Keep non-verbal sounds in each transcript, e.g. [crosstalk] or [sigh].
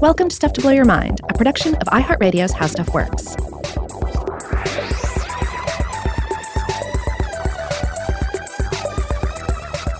Welcome to Stuff to Blow Your Mind, a production of iHeartRadio's How Stuff Works.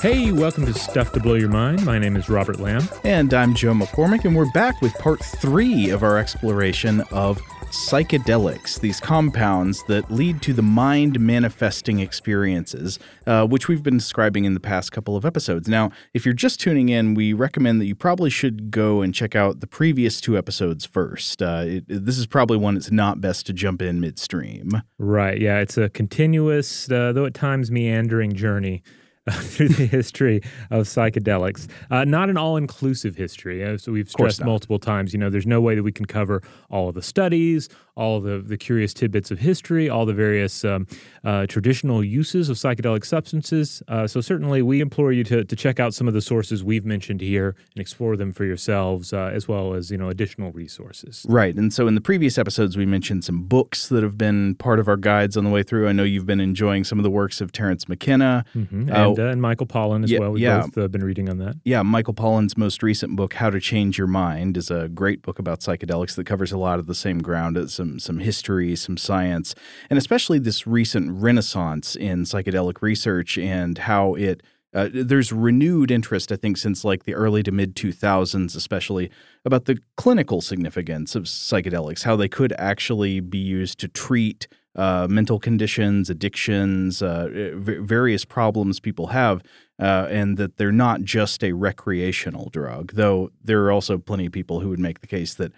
Hey, welcome to Stuff to Blow Your Mind. My name is Robert Lamb. And I'm Joe McCormick, and we're back with part three of our exploration of psychedelics, these compounds that lead to the mind manifesting experiences, uh, which we've been describing in the past couple of episodes. Now, if you're just tuning in, we recommend that you probably should go and check out the previous two episodes first. Uh, it, this is probably one it's not best to jump in midstream. Right. Yeah. It's a continuous, uh, though at times meandering journey [laughs] through the history of psychedelics. Uh, not an all inclusive history. Uh, so we've stressed multiple times, you know, there's no way that we can cover all of the studies, all the, the curious tidbits of history, all the various um, uh, traditional uses of psychedelic substances. Uh, so certainly we implore you to, to check out some of the sources we've mentioned here and explore them for yourselves, uh, as well as, you know, additional resources. Right. And so in the previous episodes, we mentioned some books that have been part of our guides on the way through. I know you've been enjoying some of the works of Terence McKenna. Mm-hmm. And, and Michael Pollan as yeah, well. We've yeah. both uh, been reading on that. Yeah, Michael Pollan's most recent book, How to Change Your Mind, is a great book about psychedelics that covers a lot of the same ground, some some history, some science, and especially this recent renaissance in psychedelic research and how it uh, there's renewed interest, I think, since like the early to mid 2000s, especially about the clinical significance of psychedelics, how they could actually be used to treat uh, mental conditions, addictions, uh, various problems people have, uh, and that they're not just a recreational drug. Though there are also plenty of people who would make the case that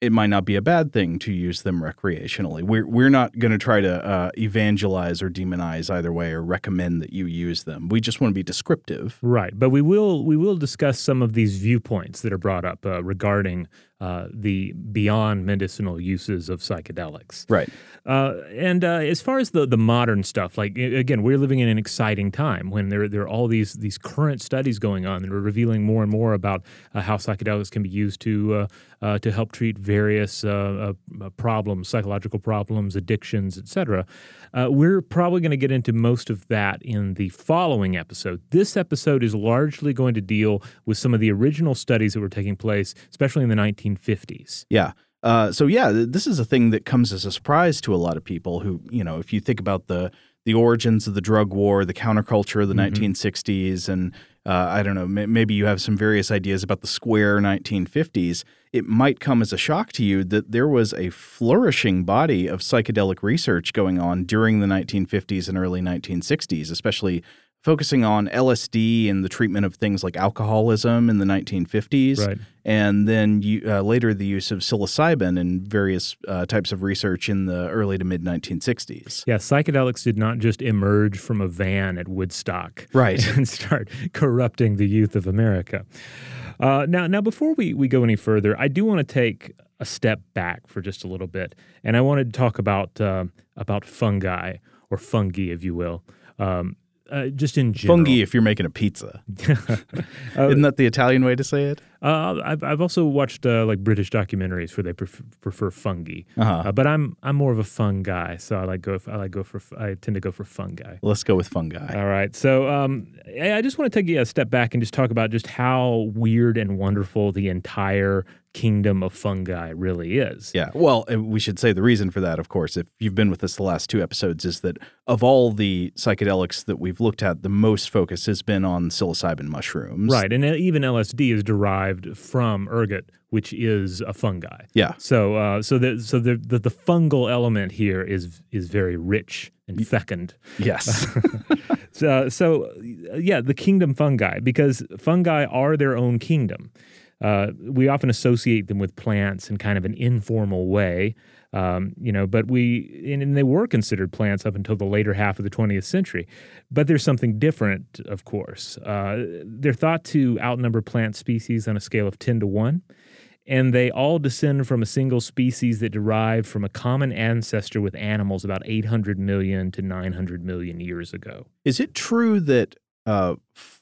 it might not be a bad thing to use them recreationally. We're we're not going to try to uh, evangelize or demonize either way or recommend that you use them. We just want to be descriptive, right? But we will we will discuss some of these viewpoints that are brought up uh, regarding uh, the beyond medicinal uses of psychedelics. Right. Uh, and uh, as far as the the modern stuff, like again, we're living in an exciting time when there there are all these these current studies going on that are revealing more and more about uh, how psychedelics can be used to uh, uh, to help treat various problems, psychological problems, addictions, etc. we're probably going to get into most of that in the following episode. This episode is largely going to deal with some of the original studies that were taking place, especially in the 1950s. Yeah. Uh, so yeah, this is a thing that comes as a surprise to a lot of people who, you know, if you think about the the origins of the drug war, the counterculture of the mm-hmm. 1960s, and uh, I don't know, maybe you have some various ideas about the square 1950s. It might come as a shock to you that there was a flourishing body of psychedelic research going on during the 1950s and early 1960s, especially focusing on LSD and the treatment of things like alcoholism in the 1950s, right. and then you, uh, later the use of psilocybin in various uh, types of research in the early to mid 1960s. Yeah, psychedelics did not just emerge from a van at Woodstock, right, [laughs] and start corrupting the youth of America. Uh, now, now before we, we go any further, I do want to take a step back for just a little bit, and I wanted to talk about uh, about fungi or fungi, if you will. Um, uh, just in general. Fungi if you're making a pizza. [laughs] [laughs] Isn't that the Italian way to say it? Uh, I've, I've also watched uh, like British documentaries where they prefer, prefer fungi, uh-huh. Uh, but I'm I'm more of a fun guy, so I like go I like go for I tend to go for fungi. Let's go with fungi. All right, so um, I just want to take a step back and just talk about just how weird and wonderful the entire kingdom of fungi really is. Yeah. Well, we should say the reason for that, of course, if you've been with us the last two episodes, is that of all the psychedelics that we've looked at, the most focus has been on psilocybin mushrooms. Right. And even LSD is derived from ergot, which is a fungi. Yeah. So, uh, so the so the, the, the fungal element here is is very rich and fecund. Yes. [laughs] [laughs] so, so yeah, the kingdom fungi because fungi are their own kingdom. Uh, we often associate them with plants in kind of an informal way, um, you know, but we, and, and, they were considered plants up until the later half of the 20th century. But there's something different, of course. Uh, they're thought to outnumber plant species on a scale of 10 to 1 and they all descend from a single species that derived from a common ancestor with animals about 800 million to 900 million years ago. Is it true that uh,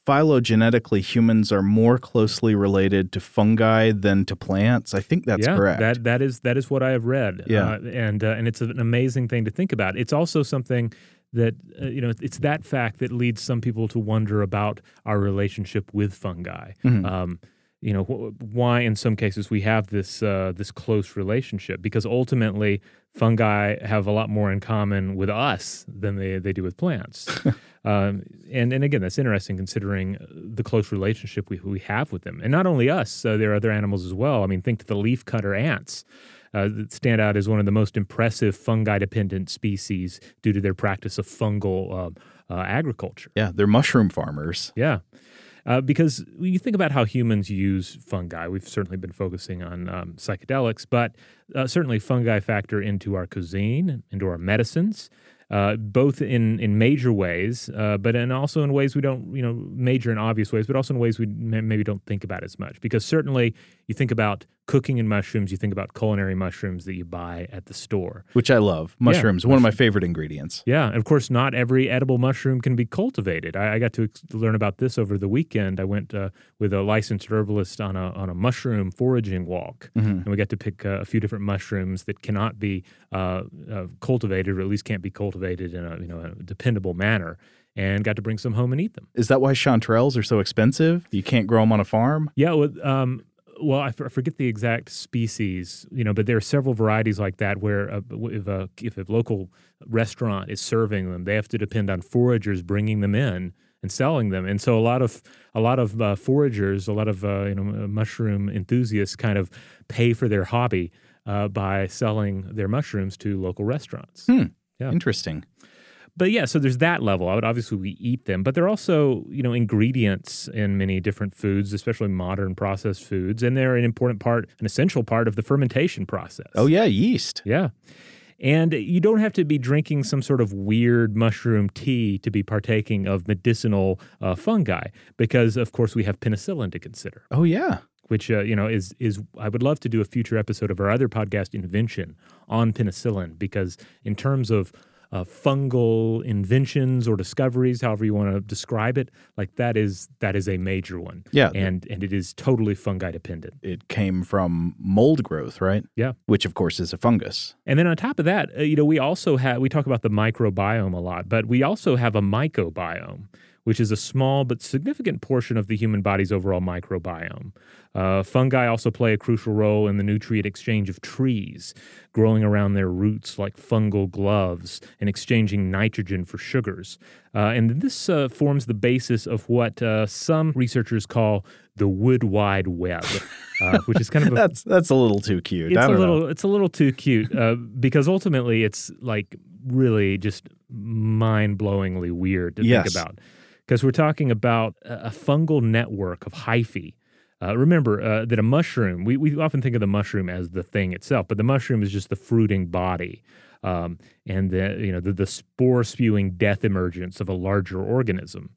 phylogenetically humans are more closely related to fungi than to plants. I think that's yeah, correct. That that is that is what I have read. Yeah, uh, and uh, and it's an amazing thing to think about. It's also something that uh, you know it's that fact that leads some people to wonder about our relationship with fungi. Um, you know why in some cases we have this uh, this close relationship because ultimately fungi have a lot more in common with us than they, they do with plants [laughs] um, and and again that's interesting considering the close relationship we, we have with them and not only us uh, there are other animals as well i mean think to the leaf cutter ants uh, that stand out as one of the most impressive fungi dependent species due to their practice of fungal uh, uh, agriculture Yeah, they're mushroom farmers. yeah. Uh, because when you think about how humans use fungi, we've certainly been focusing on um, psychedelics, but uh, certainly fungi factor into our cuisine, and into our medicines, uh, both in, in major ways, uh, but and also in ways we don't, you know, major and obvious ways, but also in ways we may, maybe don't think about as much. Because certainly you think about cooking in mushrooms, you think about culinary mushrooms that you buy at the store. Which I love. Mushrooms, one of my favorite ingredients. Yeah, and of course, not every edible mushroom can be cultivated. I, I got to ex- learn about this over the weekend. I went uh, with a licensed herbalist on a on a mushroom foraging walk, and we got to pick uh, a few different mushrooms that cannot be uh, uh, cultivated, or at least can't be cultivated in a you know a dependable manner, and got to bring some home and eat them. Is that why chanterelles are so expensive? You can't grow them on a farm? Yeah, well, um, well, I, f- I forget the exact species, you know, but there are several varieties like that where uh, if a if a local restaurant is serving them, they have to depend on foragers bringing them in and selling them, and so a lot of a lot of uh, foragers, a lot of uh, you know mushroom enthusiasts, kind of pay for their hobby uh, by selling their mushrooms to local restaurants. Yeah. Interesting. But yeah, so there's that level. I would obviously we eat them, but they're also you know ingredients in many different foods, especially modern processed foods, and they're an important part, an essential part of the fermentation process. Oh, yeah, yeast. yeah. And you don't have to be drinking some sort of weird mushroom tea to be partaking of medicinal uh, fungi, because of course we have penicillin to consider Oh, yeah. which uh, you know is is I would love to do a future episode of our other podcast, Invention, on penicillin because in terms of uh, fungal inventions or discoveries, however you want to describe it, like that is that is a major one. Yeah. and and it is totally fungi dependent. It came from mold growth, right? Yeah. Which, of course, is a fungus. And then on top of that, uh, you know, we also have we talk about the microbiome a lot, but we also have a mycobiome, which is a small but significant portion of the human body's overall microbiome. Uh, fungi also play a crucial role in the nutrient exchange of trees, growing around their roots like fungal gloves and exchanging nitrogen for sugars. Uh, and this uh, forms the basis of what uh, some researchers call the wood wide web, uh, which is kind of [laughs] a That's that's a little too cute. it's I a little know. it's a little too cute uh, because ultimately it's like really just mind-blowingly weird to Yes. think about because we're talking about a fungal network of hyphae. Uh, remember uh, that a mushroom we, we often think of the mushroom as the thing itself but the mushroom is just the fruiting body um, and the you know the, the spore spewing death emergence of a larger organism.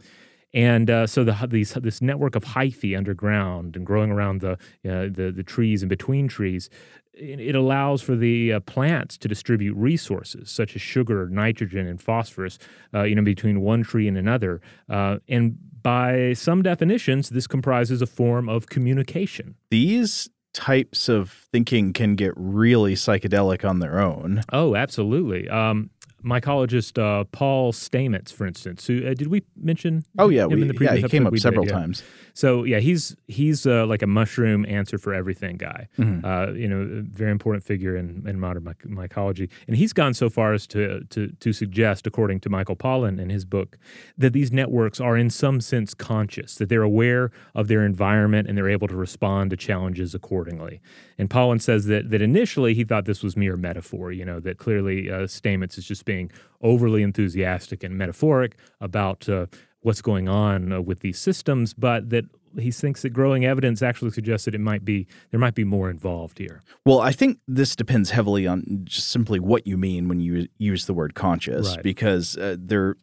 And uh, so the these this network of hyphae underground and growing around the uh, the the trees and between trees, it, allows for the uh, plants to distribute resources such as sugar, nitrogen, and phosphorus, uh, you know, between one tree and another. Uh, and by some definitions, this comprises a form of communication. These types of thinking can get really psychedelic on their own. Oh, absolutely. Um, mycologist uh, Paul Stamets, for instance, who uh, did we mention? Oh yeah, him we, yeah, he came up We did, several yeah. times. So yeah, he's he's uh, like a mushroom answer for everything guy. Mhm. Uh, you know, a very important figure in, in modern myc- mycology, and he's gone so far as to, to to suggest, according to Michael Pollan in his book, that these networks are in some sense conscious, that they're aware of their environment and they're able to respond to challenges accordingly. And Pollan says that that initially he thought this was mere metaphor. You know, that clearly uh, Stamets is just being overly enthusiastic and metaphoric about. Uh, what's going on uh, with these systems, but that he thinks that growing evidence actually suggests that it might be there might be more involved here. Well, I think this depends heavily on just simply what you mean when you use the word conscious, Right. because uh, there,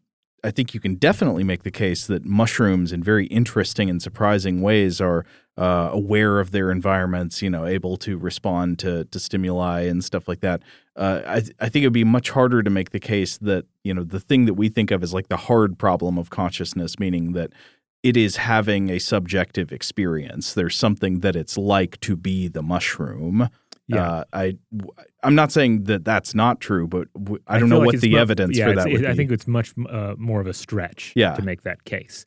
I think you can definitely make the case that mushrooms, in very interesting and surprising ways, are uh, aware of their environments. You know, able to respond to to stimuli and stuff like that. Uh, I th- I think it'd be much harder to make the case that you know the thing that we think of as like the hard problem of consciousness, meaning that it is having a subjective experience. There's something that it's like to be the mushroom. Yeah. Uh, I I'm not saying that that's not true, but w- I don't know like what the mo- evidence yeah, for that it- I think it's much uh, more of a stretch Yeah. to make that case.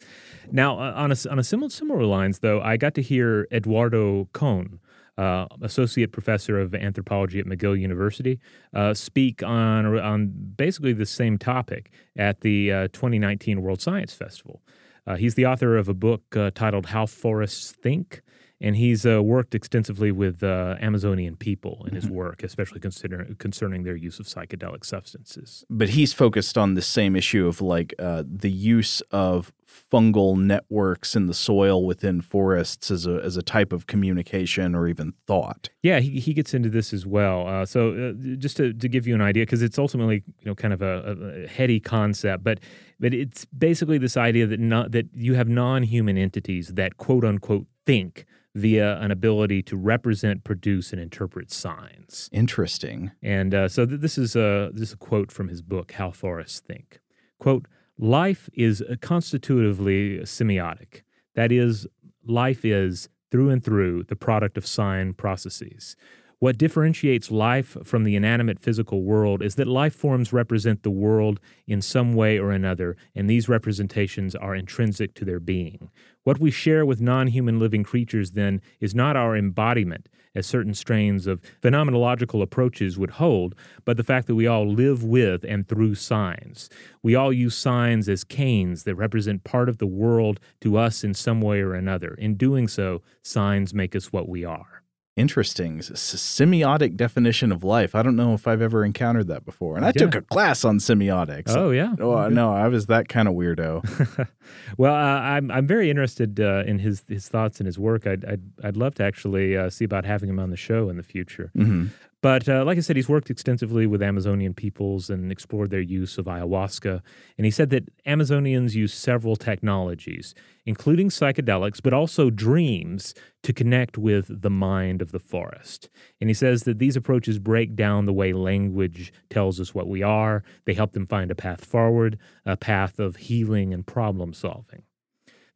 Now, uh, on a, on a similar similar lines, though, I got to hear Eduardo Kohn, uh, associate professor of anthropology at McGill University, uh, speak on on basically the same topic at the uh, 2019 World Science Festival. Uh, he's the author of a book uh, titled "How Forests Think." And he's uh, worked extensively with uh, Amazonian people in his Mm-hmm. work, especially consider, concerning their use of psychedelic substances. but he's focused on the same issue of like uh, the use of fungal networks in the soil within forests as a as a type of communication or even thought. Yeah, he, he gets into this as well. Uh, so uh, just to, to give you an idea, because it's ultimately you know kind of a, a heady concept, but but it's basically this idea that not that you have non-human entities that quote unquote think via an ability to represent, produce, and interpret signs. Interesting. And uh, so th- this is a this is a quote from his book, How Forests Think. Quote: Life is constitutively semiotic. That is, life is through and through the product of sign processes. What differentiates life from the inanimate physical world is that life forms represent the world in some way or another, and these representations are intrinsic to their being. What we share with non human living creatures, then, is not our embodiment, as certain strains of phenomenological approaches would hold, but the fact that we all live with and through signs. We all use signs as canes that represent part of the world to us in some way or another. In doing so, signs make us what we are. Interesting. Semiotic definition of life. I don't know if I've ever encountered that before. And I took a class on semiotics. Oh, yeah. Oh, no, I was that kind of weirdo. [laughs] well, uh, I'm I'm very interested uh, in his his thoughts and his work. I'd I'd, I'd love to actually uh, see about having him on the show in the future. hmm But uh, like I said, he's worked extensively with Amazonian peoples and explored their use of ayahuasca. And he said that Amazonians use several technologies, including psychedelics, but also dreams to connect with the mind of the forest. And he says that these approaches break down the way language tells us what we are. They help them find a path forward, a path of healing and problem solving.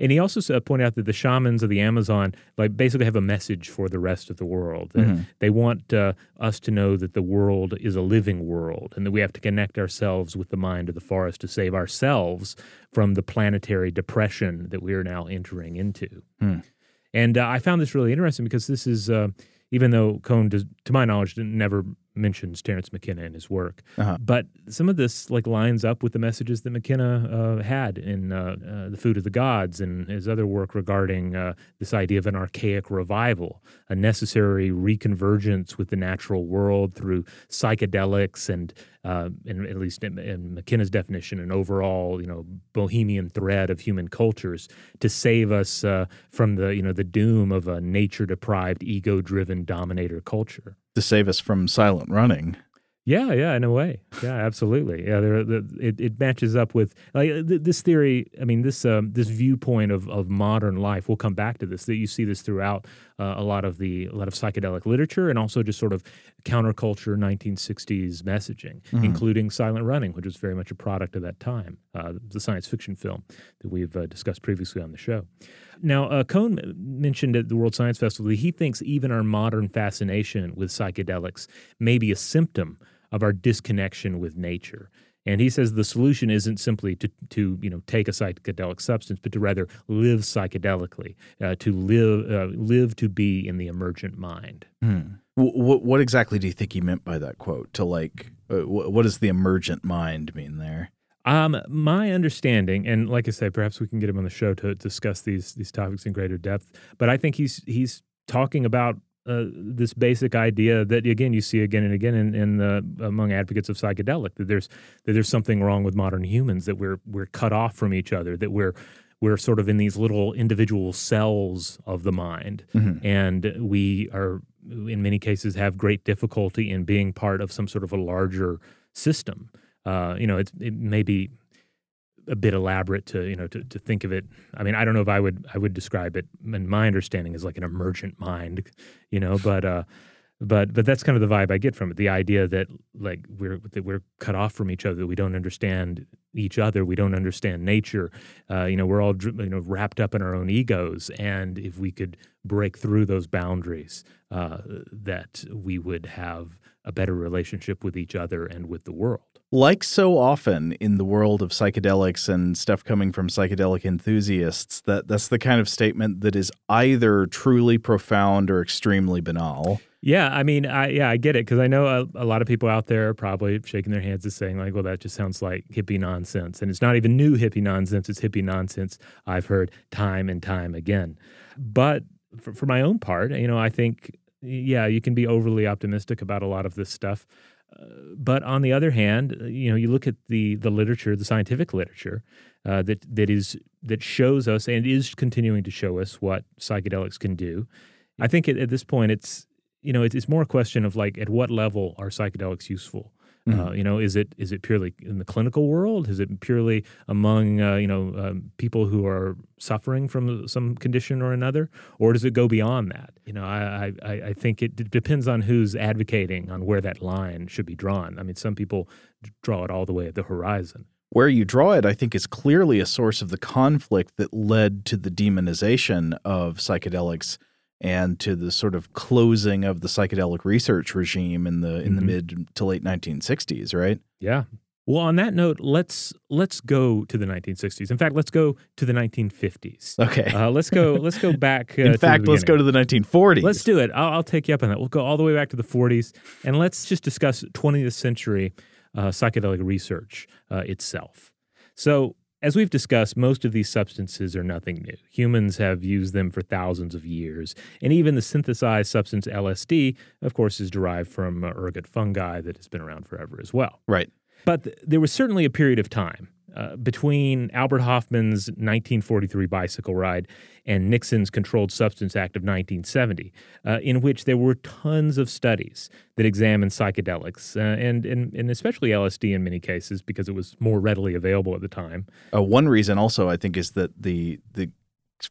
And he also uh, pointed out that the shamans of the Amazon, like, basically have a message for the rest of the world. They- Mhm. They want uh, us to know that the world is a living world, and that we have to connect ourselves with the mind of the forest to save ourselves from the planetary depression that we are now entering into. Hmm. And uh, I found this really interesting because this is, uh, even though Kohn, does, to my knowledge, never mentions Terence McKenna in his work, Uh-huh. but some of this like lines up with the messages that McKenna uh, had in uh, uh, the Food of the Gods and his other work regarding uh, this idea of an archaic revival, a necessary reconvergence with the natural world through psychedelics and, uh, in, at least in, in McKenna's definition, an overall you know bohemian thread of human cultures to save us uh, from the you know the doom of a nature deprived, ego driven dominator culture. To save us from silent running. Yeah, yeah, in a way, yeah, absolutely. Yeah, there, the, it it matches up with like this theory. I mean, this um, this viewpoint of of modern life. We'll come back to this. That you see this throughout uh, a lot of the a lot of psychedelic literature, and also just sort of counterculture 1960s messaging, including Silent Running, which was very much a product of that time, uh, the science fiction film that we've uh, discussed previously on the show. Now, uh, Kohn mentioned at the World Science Festival that he thinks even our modern fascination with psychedelics may be a symptom of our disconnection with nature. And he says the solution isn't simply to, to you know take a psychedelic substance, but to rather live psychedelically, uh, to live uh, live to be in the emergent mind. What, what exactly do you think he meant by that quote? To like, uh, what does the emergent mind mean there? Um, my understanding, and like I say, perhaps we can get him on the show to discuss these these topics in greater depth. But I think he's he's talking about uh, this basic idea that again you see again and again in, in the among advocates of psychedelic that there's that there's something wrong with modern humans that we're we're cut off from each other that we're we're sort of in these little individual cells of the mind. And we are in many cases have great difficulty in being part of some sort of a larger system. Uh, you know it's, it may be a bit elaborate to you know to, to think of it i mean i don't know if i would i would describe it and my understanding is like an emergent mind you know but uh but but that's kind of the vibe i get from it the idea that like we're that we're cut off from each other that we don't understand each other. We don't understand nature. Uh, you know, we're all you know wrapped up in our own egos. And if we could break through those boundaries, uh, that we would have a better relationship with each other and with the world. Like so often in the world of psychedelics and stuff coming from psychedelic enthusiasts, that that's the kind of statement that is either truly profound or extremely banal. Yeah, I mean, I yeah, I get it because I know a, a, lot of people out there are probably shaking their hands and saying like, "Well, that just sounds like hippie nonsense," and it's not even new hippie nonsense; it's hippie nonsense I've heard time and time again. But for, for my own part, you know, I think yeah, you can be overly optimistic about a lot of this stuff. But on the other hand, uh, you know, you look at the the literature, the scientific literature uh, that that is that shows us and is continuing to show us what psychedelics can do. I think at, at this point, it's you know, it's, it's more a question of like at what level are psychedelics useful. Mm-hmm. Uh, you know, is it is it purely in the clinical world? Is it purely among uh, you know um, people who are suffering from some condition or another, or does it go beyond that? You know, I I, I think it d- depends on who's advocating on where that line should be drawn. I mean, some people draw it all the way at the horizon. Where you draw it, I think, is clearly a source of the conflict that led to the demonization of psychedelics and to the sort of closing of the psychedelic research regime in the in mm-hmm. the mid to late 1960s, right? Yeah. Well, on that note, let's let's go to the 1960s. In fact, let's go to the 1950s. Okay. Uh, let's go. Let's go back. [laughs] Uh, in fact, let's go to the 1940s. Let's do it. I'll, I'll, take you up on that. We'll go all the way back to the 40s, and let's just discuss 20th century uh, psychedelic research uh, itself. So, as we've discussed, most of these substances are nothing new. Humans have used them for thousands of years. And even the synthesized substance LSD, of course, is derived from uh, ergot fungi that has been around forever as well. Right. But th- there was certainly a period of time uh, between Albert Hofmann's 1943 bicycle ride and Nixon's Controlled Substance Act of 1970, uh, in which there were tons of studies that examined psychedelics uh, and, and, and especially LSD in many cases because it was more readily available at the time. Uh, one reason also, I think, is that the, the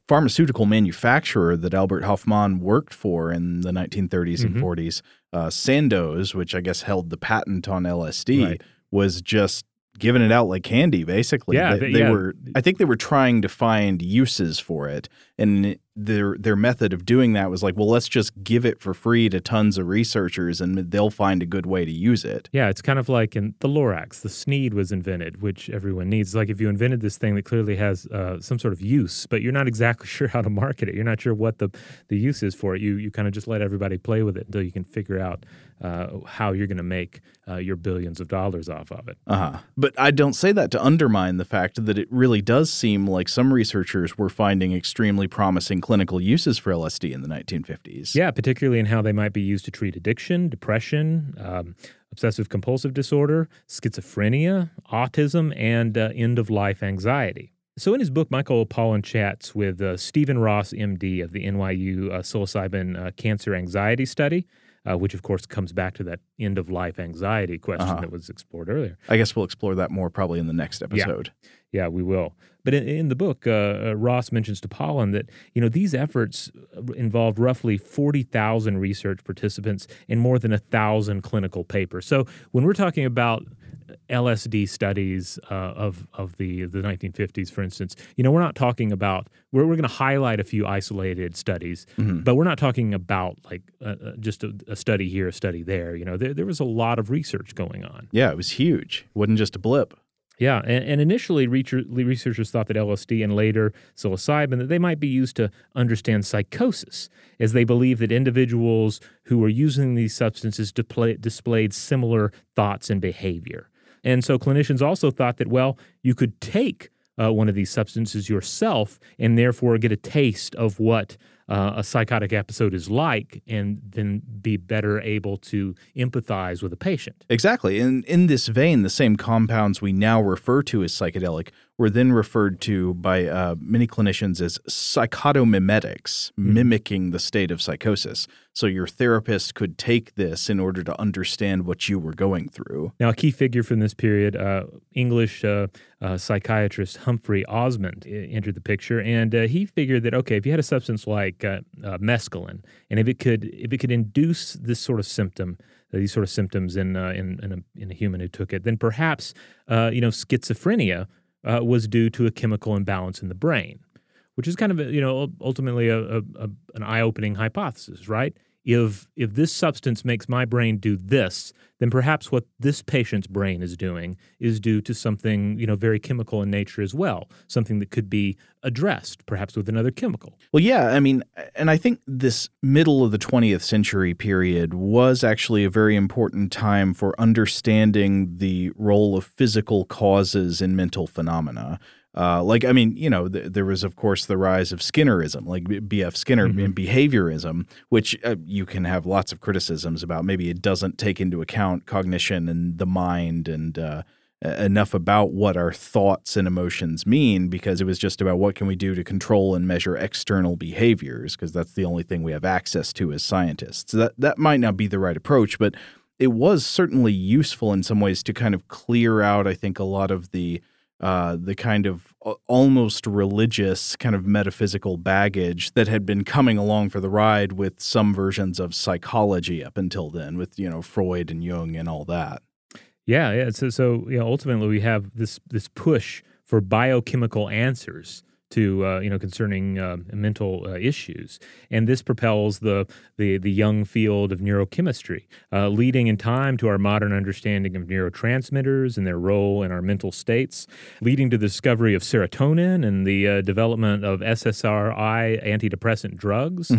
pharmaceutical manufacturer that Albert Hofmann worked for in the 1930s mm-hmm. and 40s, uh, Sandoz, which I guess held the patent on LSD, right. was just giving it out like candy basically yeah they, they yeah. were i think they were trying to find uses for it and their their method of doing that was like well let's just give it for free to tons of researchers and they'll find a good way to use it yeah it's kind of like in the lorax the Thneed was invented which everyone needs like if you invented this thing that clearly has uh, some sort of use but you're not [laughs] exactly sure how to market it you're not sure what the the use is for it you you kind of just let everybody play with it until you can figure out uh, how you're going to make uh, your billions of dollars off of it. Uh-huh. But I don't say that to undermine the fact that it really does seem like some researchers were finding extremely promising clinical uses for LSD in the 1950s. Yeah, particularly in how they might be used to treat addiction, depression, um, obsessive compulsive disorder, schizophrenia, autism, and uh, end of life anxiety. So, in his book, Michael Pollan chats with uh, Stephen Ross, MD of the NYU uh, psilocybin uh, Cancer Anxiety Study uh, which of course comes back to that end of life anxiety question uh-huh. that was explored earlier. I guess we'll explore that more probably in the next episode. Yeah, yeah we will. But in, in the book, uh, uh, Ross mentions to Pollan that you know these efforts uh, involved roughly forty thousand research participants and more than a thousand clinical papers. So when we're talking about LSD studies uh, of of the the 1950s, for instance, you know, we're not talking about we're we're going to highlight a few isolated studies, mm-hmm. but we're not talking about like uh, uh, just a, a, study here, a study there. You know, there there was a lot of research going on. Yeah, it was huge. It wasn't just a blip. Yeah, and, and, initially researchers thought that LSD and later psilocybin that they might be used to understand psychosis, as they believed that individuals who were using these substances display, displayed similar thoughts and behavior. And so clinicians also thought that, well, you could take uh, one of these substances yourself and therefore get a taste of what uh, a psychotic episode is like and then be better able to empathize with a patient. Exactly. And in this vein, the same compounds we now refer to as psychedelic were then referred to by uh, many clinicians as psychotomimetics, Mm-hmm. mimicking the state of psychosis. So your therapist could take this in order to understand what you were going through. Now, a key figure from this period, uh, English uh, uh, psychiatrist Humphrey Osmond, entered the picture, and uh, he figured that okay, if you had a substance like uh, uh, mescaline, and if it could if it could induce this sort of symptom, these sort of symptoms in uh, in in a, in a human who took it, then perhaps uh, you know schizophrenia uh, was due to a chemical imbalance in the brain, which is kind of you know ultimately a, a, a an eye opening hypothesis, right? If if this substance makes my brain do this, then perhaps what this patient's brain is doing is due to something you know very chemical in nature as well, something that could be addressed perhaps with another chemical. Well, yeah, I mean, and I think this middle of the 20th century period was actually a very important time for understanding the role of physical causes in mental phenomena. Uh, like, I mean, you know, th- there was, of course, the rise of Skinnerism, like B.F. Skinner and behaviorism, which uh, you can have lots of criticisms about. Maybe it doesn't take into account cognition and the mind and uh, enough about what our thoughts and emotions mean because it was just about what can we do to control and measure external behaviors because that's the only thing we have access to as scientists. That that might not be the right approach, but it was certainly useful in some ways to kind of clear out, I think, a lot of the uh, the kind of almost religious kind of metaphysical baggage that had been coming along for the ride with some versions of psychology up until then, with you know Freud and Jung and all that. Yeah, yeah. So, so you know, ultimately, we have this this push for biochemical answers to uh, you know concerning uh, mental uh, issues, and this propels the the the young field of neurochemistry, uh, leading in time to our modern understanding of neurotransmitters and their role in our mental states, leading to the discovery of serotonin and the uh, development of SSRI antidepressant drugs.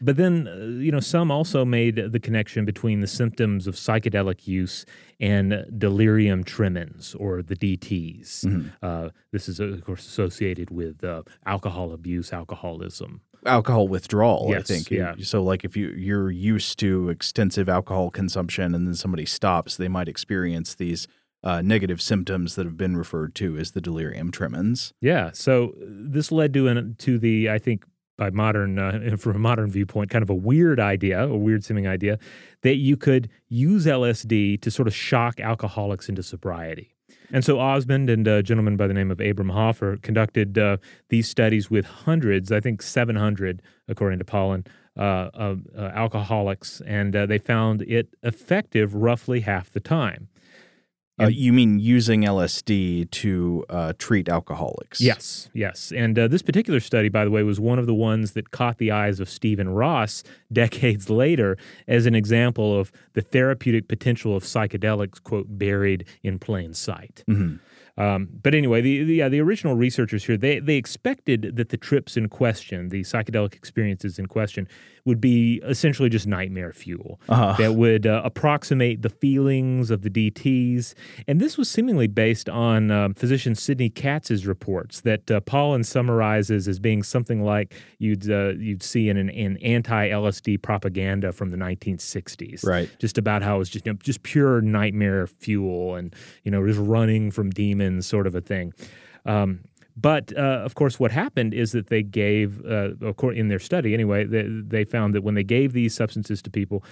But then, uh, you know, some also made the connection between the symptoms of psychedelic use and delirium tremens, or the DTs. Uh, this is, of course, associated with uh, alcohol abuse, alcoholism. alcohol withdrawal Yes, i think yeah. so like if you you're used to extensive alcohol consumption and then somebody stops they might experience these uh, negative symptoms that have been referred to as the delirium tremens Yeah. So uh, this led to an, to the I think by modern uh, [laughs] from a modern viewpoint, kind of a weird idea, a weird seeming idea, that you could use LSD to sort of shock alcoholics into sobriety. And so Osmond and a gentleman by the name of Abram Hoffer conducted uh, these studies with hundreds, I think 700, according to Pollan, uh, uh, alcoholics, and uh, they found it effective roughly half the time. Uh, you mean using lsd to uh, treat alcoholics Yes, yes. And uh, this particular study, by the way, was one of the ones that caught the eyes of Stephen Ross [laughs] decades later as an example of the therapeutic potential of psychedelics, quote, buried in plain sight. Mhm. Um, but anyway, the, the, yeah, the original researchers here, they, they expected that the trips in question, the psychedelic experiences in question, would be essentially just nightmare fuel Uh-huh. that would uh, approximate the feelings of the DTs. And this was seemingly based on um, physician Sidney Katz's reports that uh, Pollan summarizes as being something like you'd uh, you'd see in an, an anti-LSD propaganda from the 1960s, Right. Just about how it was just you know, just pure nightmare fuel and you know just running from demons, sort of a thing. Um, but uh, of course, what happened is that they gave, uh, in their study anyway, they, they found that when they gave these substances to people,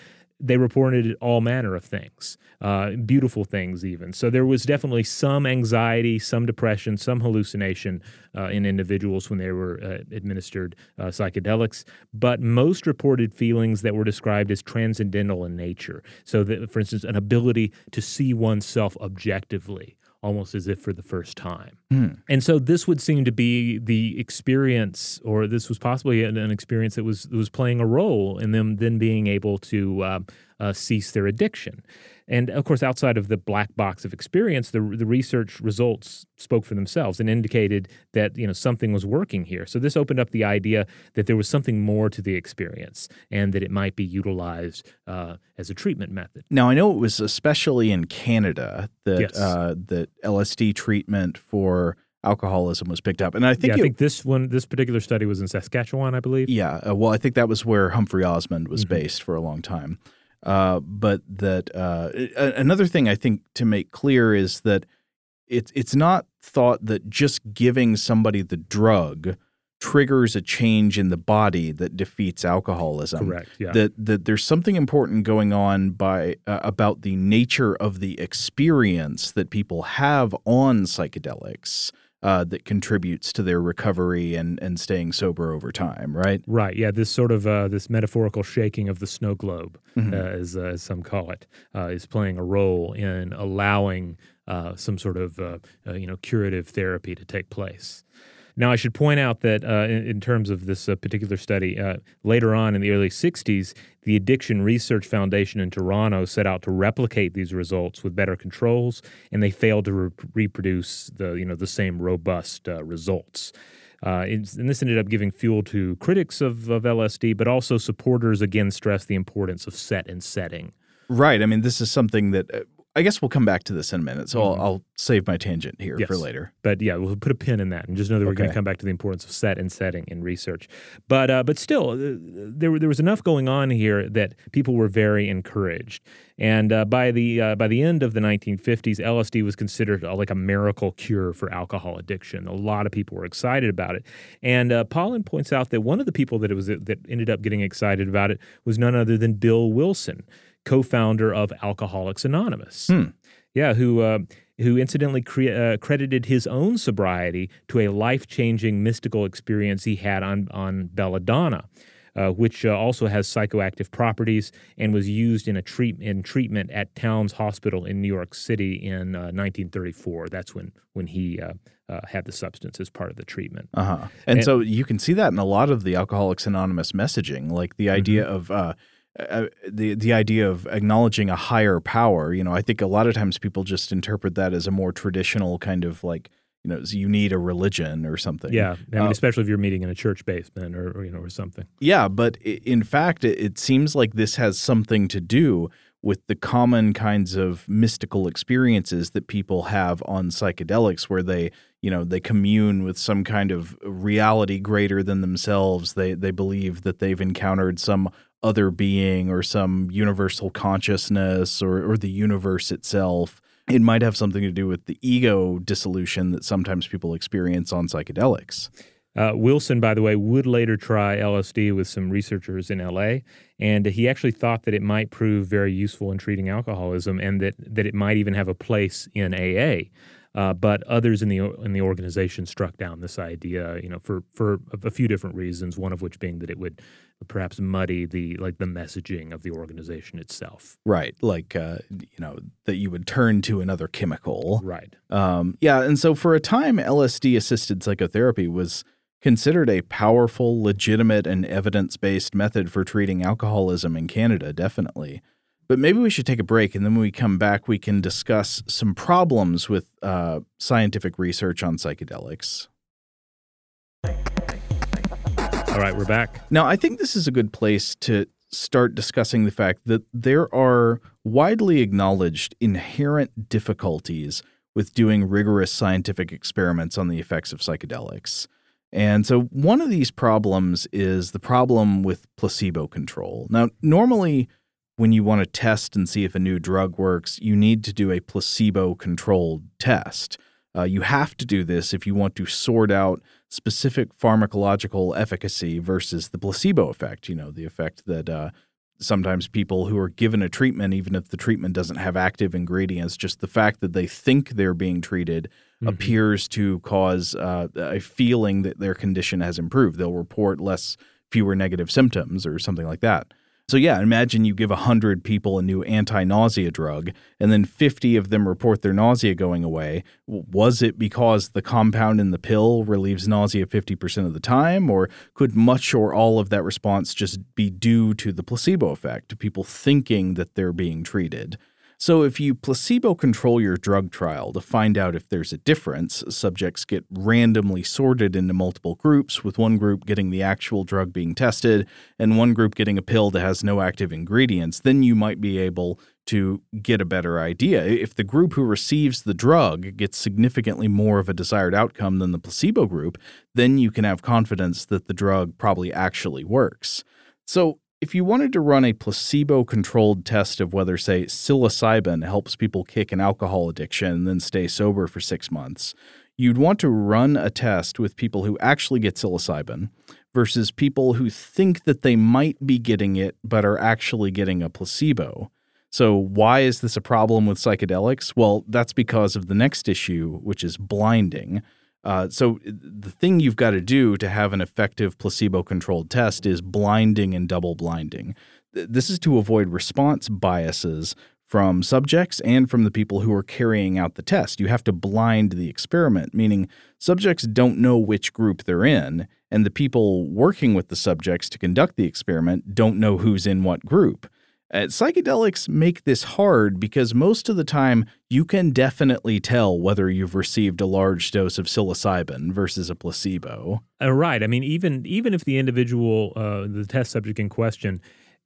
they reported all manner of things, uh, beautiful things even. So there was definitely some anxiety, some depression, some hallucination uh, in individuals when they were uh, administered uh, psychedelics. But most reported feelings that were described as transcendental in nature. So, that, for instance, an ability to see oneself objectively almost as if for the first time. And so this would seem to be the experience, or this was possibly an, an experience that was was playing a role in them then being able to uh, uh, cease their addiction. And of course, outside of the black box of experience, the the research results spoke for themselves and indicated that you know something was working here. So this opened up the idea that there was something more to the experience, and that it might be utilized uh, as a treatment method. Now I know it was especially in Canada that Yes. uh, that LSD treatment for alcoholism was picked up, and I think yeah, I it, think this one, this particular study was in Saskatchewan, I believe. Yeah, uh, well, I think that was where Humphrey Osmond was Mm-hmm. based for a long time. Uh, but that uh, another thing I think to make clear is that it's it's not thought that just giving somebody the drug triggers a change in the body that defeats alcoholism. Correct. Yeah. That that there's something important going on by uh, about the nature of the experience that people have on psychedelics. Uh, that contributes to their recovery and, and staying sober over time, right? Right. Yeah. This sort of uh, this metaphorical shaking of the snow globe, Mhm. uh, as, uh, as some call it, uh, is playing a role in allowing uh, some sort of uh, uh, you know curative therapy to take place. Now, I should point out that uh, in, in terms of this uh, particular study, uh, later on in the early 60s, the Addiction Research Foundation in Toronto set out to replicate these results with better controls, and they failed to re- reproduce the you know the same robust uh, results. Uh, and this ended up giving fuel to critics of, of LSD, but also supporters again stressed the importance of set and setting. Right. I mean, this is something that uh, I guess we'll come back to this in a minute. So Mhm. I'll, I'll save my tangent here for later. But yeah, we'll put a pin in that and just know that we're going to come back to the importance of set and setting in research. But uh, but still, uh, there there was enough going on here that people were very encouraged. And uh, by the uh, by the end of the 1950s, LSD was considered uh, like a miracle cure for alcohol addiction. A lot of people were excited about it. And uh, Pollan points out that one of the people that it was that ended up getting excited about it was none other than Bill Wilson, co-founder of Alcoholics Anonymous. Hmm. Yeah, who uh, who incidentally cre- uh, credited his own sobriety to a life changing mystical experience he had on on belladonna. Uh, which uh, also has psychoactive properties and was used in a treat in treatment at Towns Hospital in New York City in uh, 1934. That's when when he uh, uh, had the substance as part of the treatment. Uh huh. And, And- so you can see that in a lot of the Alcoholics Anonymous messaging, like the idea of uh, the the idea of acknowledging a higher power. You know, I think a lot of times people just interpret that as a more traditional kind of like you know you need a religion or something. Yeah, I mean, Uh, especially if you're meeting in a church basement or, or you know or something. Yeah, but in fact, it, it seems like this has something to do with the common kinds of mystical experiences that people have on psychedelics, where they, you know, they commune with some kind of reality greater than themselves. They they believe that they've encountered some other being or some universal consciousness or or the universe itself. It might have something to do with the ego dissolution that sometimes people experience on psychedelics. Uh, Wilson, by the way, would later try LSD with some researchers in LA, and he actually thought that it might prove very useful in treating alcoholism, and that that it might even have a place in AA. Uh, but others in the in the organization struck down this idea, you know, for for a few different reasons. One of which being that it would perhaps muddy the like the messaging of the organization itself. Right. Like, uh, you know, that you would turn to another chemical. Right. Um, yeah. And so for a time, LSD assisted psychotherapy was considered a powerful, legitimate, and evidence based method for treating alcoholism in Canada, definitely. But maybe we should take a break, and then when we come back, we can discuss some problems with uh, scientific research on psychedelics. All right, we're back. Now, I think this is a good place to start discussing the fact that there are widely acknowledged inherent difficulties with doing rigorous scientific experiments on the effects of psychedelics. And so, one of these problems is the problem with placebo control. Now, normally, when you want to test and see if a new drug works, you need to do a placebo controlled test. Uh, you have to do this if you want to sort out specific pharmacological efficacy versus the placebo effect. You know, the effect that uh, sometimes people who are given a treatment, even if the treatment doesn't have active ingredients, just the fact that they think they're being treated Mhm. appears to cause uh, a feeling that their condition has improved. They'll report less, fewer negative symptoms or something like that. So yeah, imagine you give 100 people a new anti-nausea drug and then 50 of them report their nausea going away. Was it because the compound in the pill relieves nausea 50% of the time or could much or all of that response just be due to the placebo effect, people thinking that they're being treated? So, if you placebo control your drug trial to find out if there's a difference, subjects get randomly sorted into multiple groups, with one group getting the actual drug being tested and one group getting a pill that has no active ingredients, then you might be able to get a better idea. If the group who receives the drug gets significantly more of a desired outcome than the placebo group, then you can have confidence that the drug probably actually works. So, if you wanted to run a placebo controlled test of whether, say, psilocybin helps people kick an alcohol addiction and then stay sober for six months, you'd want to run a test with people who actually get psilocybin versus people who think that they might be getting it but are actually getting a placebo. So, why is this a problem with psychedelics? Well, that's because of the next issue, which is blinding. Uh, so, the thing you've got to do to have an effective placebo controlled test is blinding and double blinding. This is to avoid response biases from subjects and from the people who are carrying out the test. You have to blind the experiment, meaning subjects don't know which group they're in, and the people working with the subjects to conduct the experiment don't know who's in what group. Uh, psychedelics make this hard because most of the time you can definitely tell whether you've received a large dose of psilocybin versus a placebo. Uh, right. I mean, even even if the individual, uh, the test subject in question,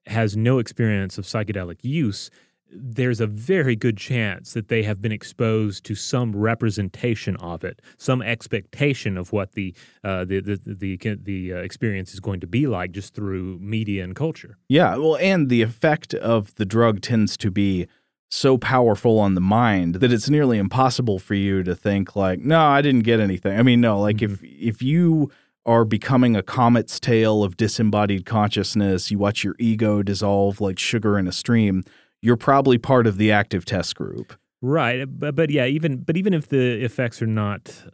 has no experience of psychedelic use, there's a very good chance that they have been exposed to some representation of it, some expectation of what the uh, the the the, the uh, experience is going to be like just through media and culture. Yeah, well, and the effect of the drug tends to be so powerful on the mind that it's nearly impossible for you to think like, no, I didn't get anything. I mean, no, like mm-hmm. if if you are becoming a comet's tail of disembodied consciousness, you watch your ego dissolve like sugar in a stream you're probably part of the active test group. Right, but, but yeah, even but even if the effects are not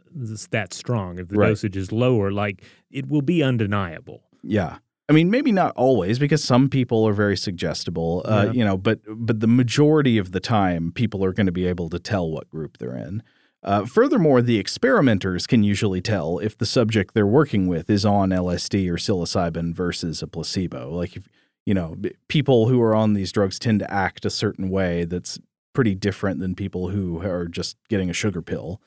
that strong, if the right. dosage is lower, like it will be undeniable. Yeah, I mean, maybe not always because some people are very suggestible, uh, yeah. you know. But but the majority of the time, people are going to be able to tell what group they're in. Uh, furthermore, the experimenters can usually tell if the subject they're working with is on LSD or psilocybin versus a placebo. Like if you know, people who are on these drugs tend to act a certain way that's pretty different than people who are just getting a sugar pill.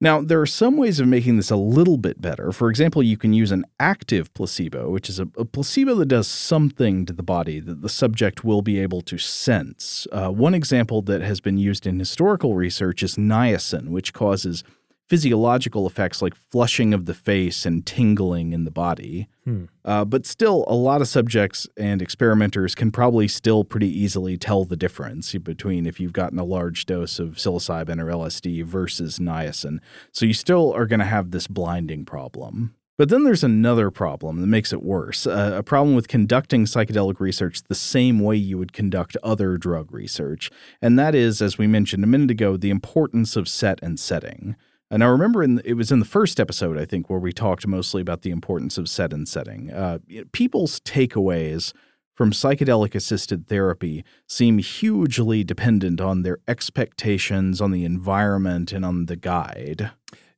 Now, there are some ways of making this a little bit better. For example, you can use an active placebo, which is a, a placebo that does something to the body that the subject will be able to sense. Uh, one example that has been used in historical research is niacin, which causes physiological effects like flushing of the face and tingling in the body. Hmm. Uh, but still, a lot of subjects and experimenters can probably still pretty easily tell the difference between if you've gotten a large dose of psilocybin or LSD versus niacin. So you still are going to have this blinding problem. But then there's another problem that makes it worse uh, a problem with conducting psychedelic research the same way you would conduct other drug research. And that is, as we mentioned a minute ago, the importance of set and setting. And I remember in, it was in the first episode, I think, where we talked mostly about the importance of set and setting. Uh, people's takeaways from psychedelic assisted therapy seem hugely dependent on their expectations, on the environment, and on the guide.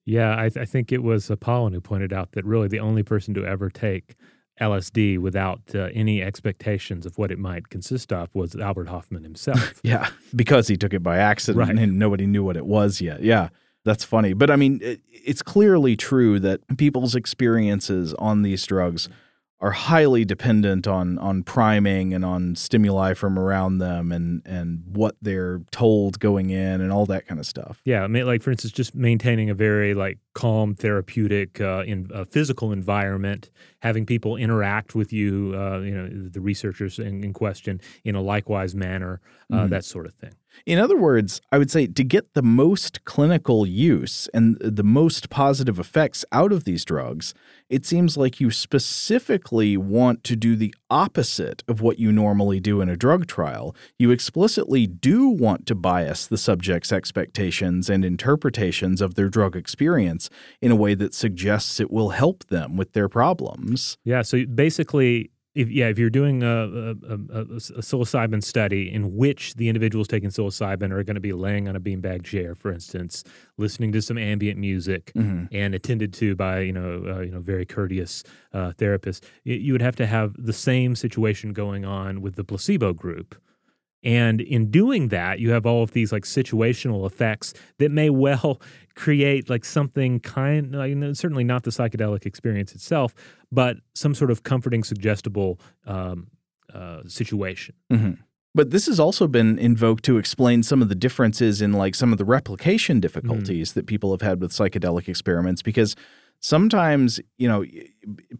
Yeah, I, th- I think it was Pollan who pointed out that really the only person to ever take LSD without uh, any expectations of what it might consist of was Albert Hofmann himself. [laughs] yeah, because he took it by accident right. and nobody knew what it was yet. Yeah. That's funny. But I mean, it, it's clearly true that people's experiences on these drugs are highly dependent on on priming and on stimuli from around them and and what they're told going in and all that kind of stuff. Yeah, I mean, like for instance, just maintaining a very like calm, therapeutic, uh, in a physical environment, having people interact with you, uh, you know, the researchers in, in, question in a likewise manner, uh, mm-hmm. that sort of thing. In other words, I would say to get the most clinical use and the most positive effects out of these drugs, it seems like you specifically want to do the opposite of what you normally do in a drug trial. You explicitly do want to bias the subject's expectations and interpretations of their drug experience in a way that suggests it will help them with their problems. Yeah, so basically if yeah, if you're doing a, a, a, a, psilocybin study in which the individuals taking psilocybin are going to be laying on a beanbag chair, for instance, listening to some ambient music mm-hmm. and attended to by you know uh, you know very courteous uh, therapists, you, you would have to have the same situation going on with the placebo group. And in doing that, you have all of these like situational effects that may well [laughs] create like something kind, like, certainly not the psychedelic experience itself, but some sort of comforting, suggestible um, uh, situation. Mm-hmm. But this has also been invoked to explain some of the differences in like some of the replication difficulties mm. that people have had with psychedelic experiments because sometimes, you know,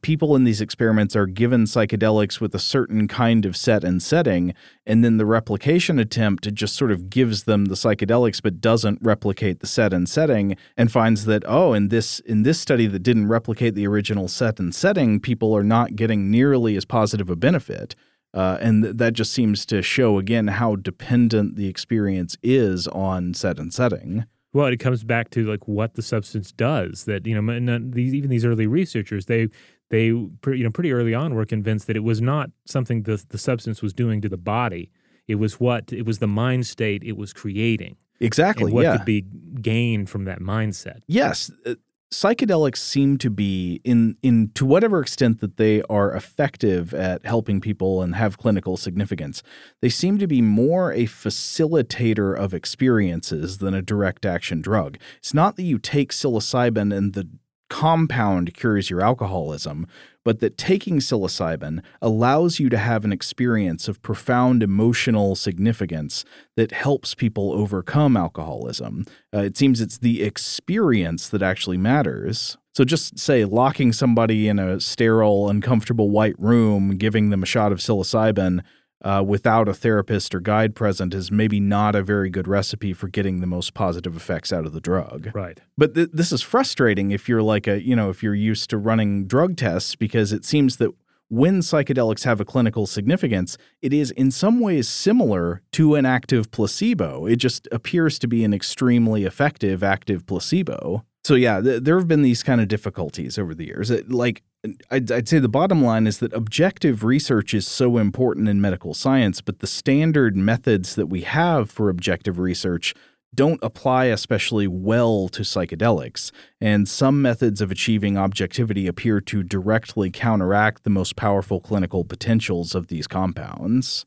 people in these experiments are given psychedelics with a certain kind of set and setting, and then the replication attempt just sort of gives them the psychedelics but doesn't replicate the set and setting, and finds that oh, in this in this study that didn't replicate the original set and setting, people are not getting nearly as positive a benefit. Uh, and th that just seems to show again how dependent the experience is on set and setting. Well, it comes back to like what the substance does. That you know, these even these early researchers, they they you know pretty early on were convinced that it was not something the the substance was doing to the body. It was what it was the mind state it was creating. Exactly. And what yeah. could be gained from that mindset. Yes, uh, psychedelics seem to be in in to whatever extent that they are effective at helping people and have clinical significance they seem to be more a facilitator of experiences than a direct action drug. It's not that you take psilocybin and the compound cures your alcoholism, but that taking psilocybin allows you to have an experience of profound emotional significance that helps people overcome alcoholism. Uh, it seems it's the experience that actually matters. So just say locking somebody in a sterile, uncomfortable white room, giving them a shot of psilocybin uh, without a therapist or guide present is maybe not a very good recipe for getting the most positive effects out of the drug. Right. But th this is frustrating if you're like a, you know, if you're used to running drug tests because it seems that when psychedelics have a clinical significance, it is in some ways similar to an active placebo. It just appears to be an extremely effective active placebo. So yeah, th there have been these kind of difficulties over the years. It, like I'd, I'd, say the bottom line is that objective research is so important in medical science, but the standard methods that we have for objective research don't apply especially well to psychedelics, and some methods of achieving objectivity appear to directly counteract the most powerful clinical potentials of these compounds.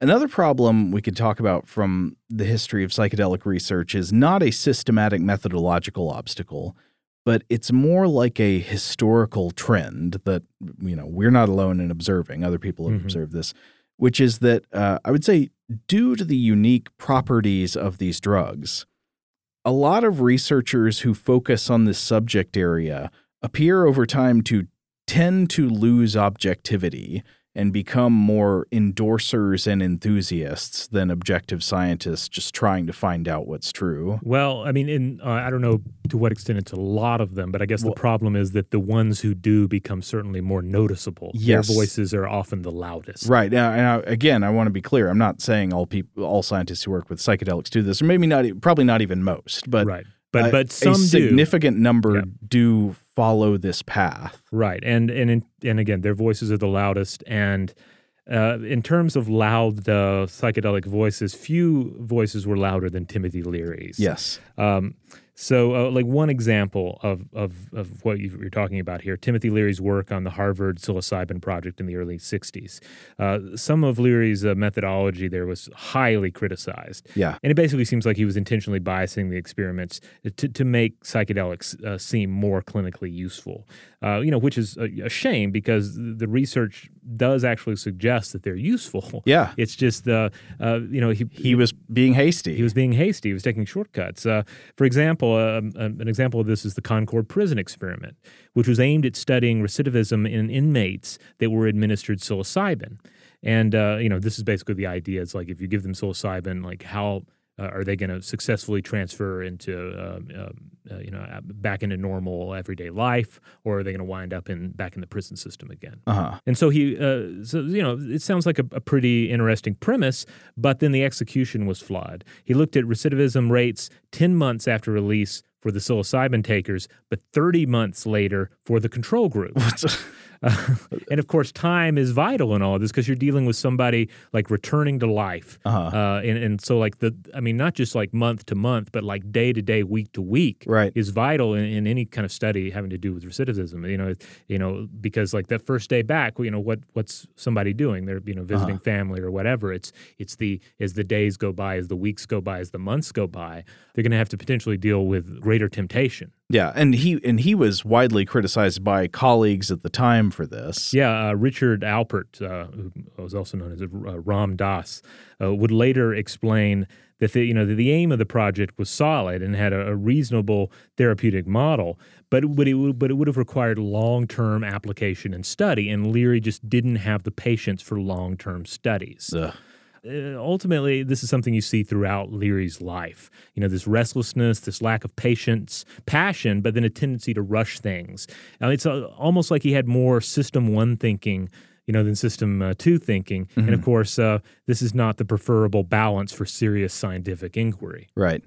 Another problem we could talk about from the history of psychedelic research is not a systematic methodological obstacle but it's more like a historical trend that you know we're not alone in observing. Other people have mm -hmm. observed this, which is that uh, I would say due to the unique properties of these drugs, a lot of researchers who focus on this subject area appear over time to tend to lose objectivity and become more endorsers and enthusiasts than objective scientists just trying to find out what's true. Well, I mean, in uh, I don't know to what extent it's a lot of them, but I guess well, the problem is that the ones who do become certainly more noticeable. Yes. Their voices are often the loudest. Right. Now, and I, again, I want to be clear. I'm not saying all people, all scientists who work with psychedelics do this, or maybe not, probably not even most, but right. But but some a significant do. number do follow this path. Right, and and in, and again, their voices are the loudest. And uh, in terms of loud the psychedelic voices, few voices were louder than Timothy Leary's. Yes. Um, so, uh, like one example of, of, of what you're talking about here, Timothy Leary's work on the Harvard psilocybin project in the early 60s. Uh, some of Leary's uh, methodology there was highly criticized. Yeah. And it basically seems like he was intentionally biasing the experiments to, to make psychedelics uh, seem more clinically useful, uh, you know, which is a, a, shame because the research does actually suggest that they're useful. [laughs] Yeah. It's just, uh, you know, he, he was being hasty. He was being hasty. He was taking shortcuts. for example, example, uh, an example of this is the Concord Prison Experiment, which was aimed at studying recidivism in inmates that were administered psilocybin. And uh, you know, this is basically the idea. It's like if you give them psilocybin, like how uh, are they going to successfully transfer into um, uh, uh, you know uh, back into normal everyday life, or are they going to wind up in back in the prison system again? Uh-huh. And so he, uh, so you know, it sounds like a, a, pretty interesting premise, but then the execution was flawed. He looked at recidivism rates ten months after release for the psilocybin takers, but 30 months later for the control group. Uh, [laughs] and of course, time is vital in all of this because you're dealing with somebody like returning to life. Uh-huh. Uh, and, and so, like, the, I mean, not just like month to month, but like day to day, week to week right. is vital in, in any kind of study having to do with recidivism. You know, you know, because like that first day back, you know, what what's somebody doing? They're, you know, visiting uh-huh. family or whatever. It's, it's the, as the days go by, as the weeks go by, as the months go by, they're going to have to potentially deal with greater temptation. Yeah, and he and he was widely criticized by colleagues at the time for this. Yeah, uh, Richard Alpert, uh, who was also known as uh, Ram Dass, uh, would later explain that the you know the aim of the project was solid and had a, a reasonable therapeutic model, but it would, it would, but it would have required long term application and study, and Leary just didn't have the patience for long term studies. Ugh. Uh, ultimately, this is something you see throughout Leary's life. You know, this restlessness, this lack of patience, passion, but then a tendency to rush things. Now, it's uh, almost like he had more System One thinking you know, than System uh, Two thinking. Mm-hmm. And of course, uh, this is not the preferable balance for serious scientific inquiry. Right.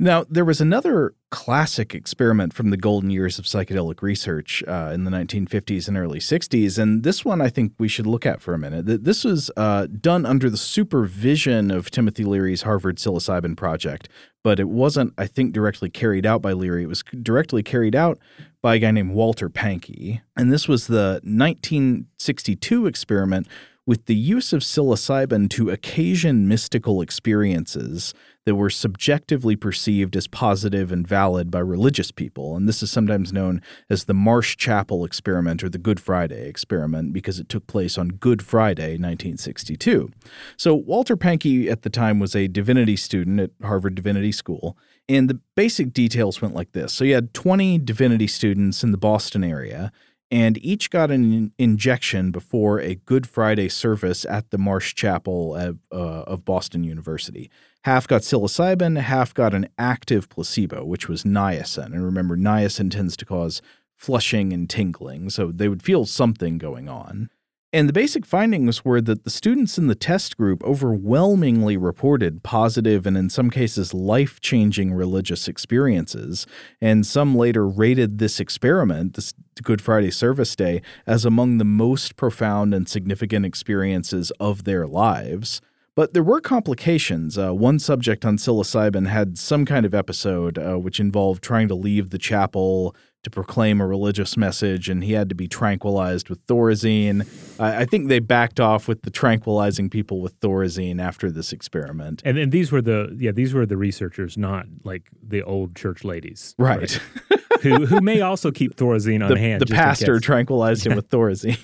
Now, there was another classic experiment from the golden years of psychedelic research uh, in the 1950s and early 60s. And this one I think we should look at for a minute. This was uh, done under the supervision of Timothy Leary's Harvard psilocybin project, but it wasn't, I think, directly carried out by Leary. It was directly carried out by a guy named Walter Pahnke, And this was the 1962 experiment with the use of psilocybin to occasion mystical experiences that were subjectively perceived as positive and valid by religious people. And this is sometimes known as the Marsh Chapel experiment or the Good Friday experiment because it took place on Good Friday, 1962. So Walter Pahnke at the time was a divinity student at Harvard Divinity School. And the basic details went like this. So you had 20 divinity students in the Boston area and each got an injection before a Good Friday service at the Marsh Chapel of, uh, of Boston University. Half got psilocybin, half got an active placebo, which was niacin. And remember, niacin tends to cause flushing and tingling, so they would feel something going on. And the basic findings were that the students in the test group overwhelmingly reported positive and, in some cases, life changing religious experiences. And some later rated this experiment, this Good Friday Service Day, as among the most profound and significant experiences of their lives. But there were complications. Uh, one subject on psilocybin had some kind of episode uh, which involved trying to leave the chapel to proclaim a religious message, and he had to be tranquilized with Thorazine. I, I think they backed off with the tranquilizing people with Thorazine after this experiment. And, and these were the yeah these were the researchers, not like the old church ladies, right? right? who who may also keep Thorazine on the, hand. The pastor tranquilized him with [laughs] Thorazine.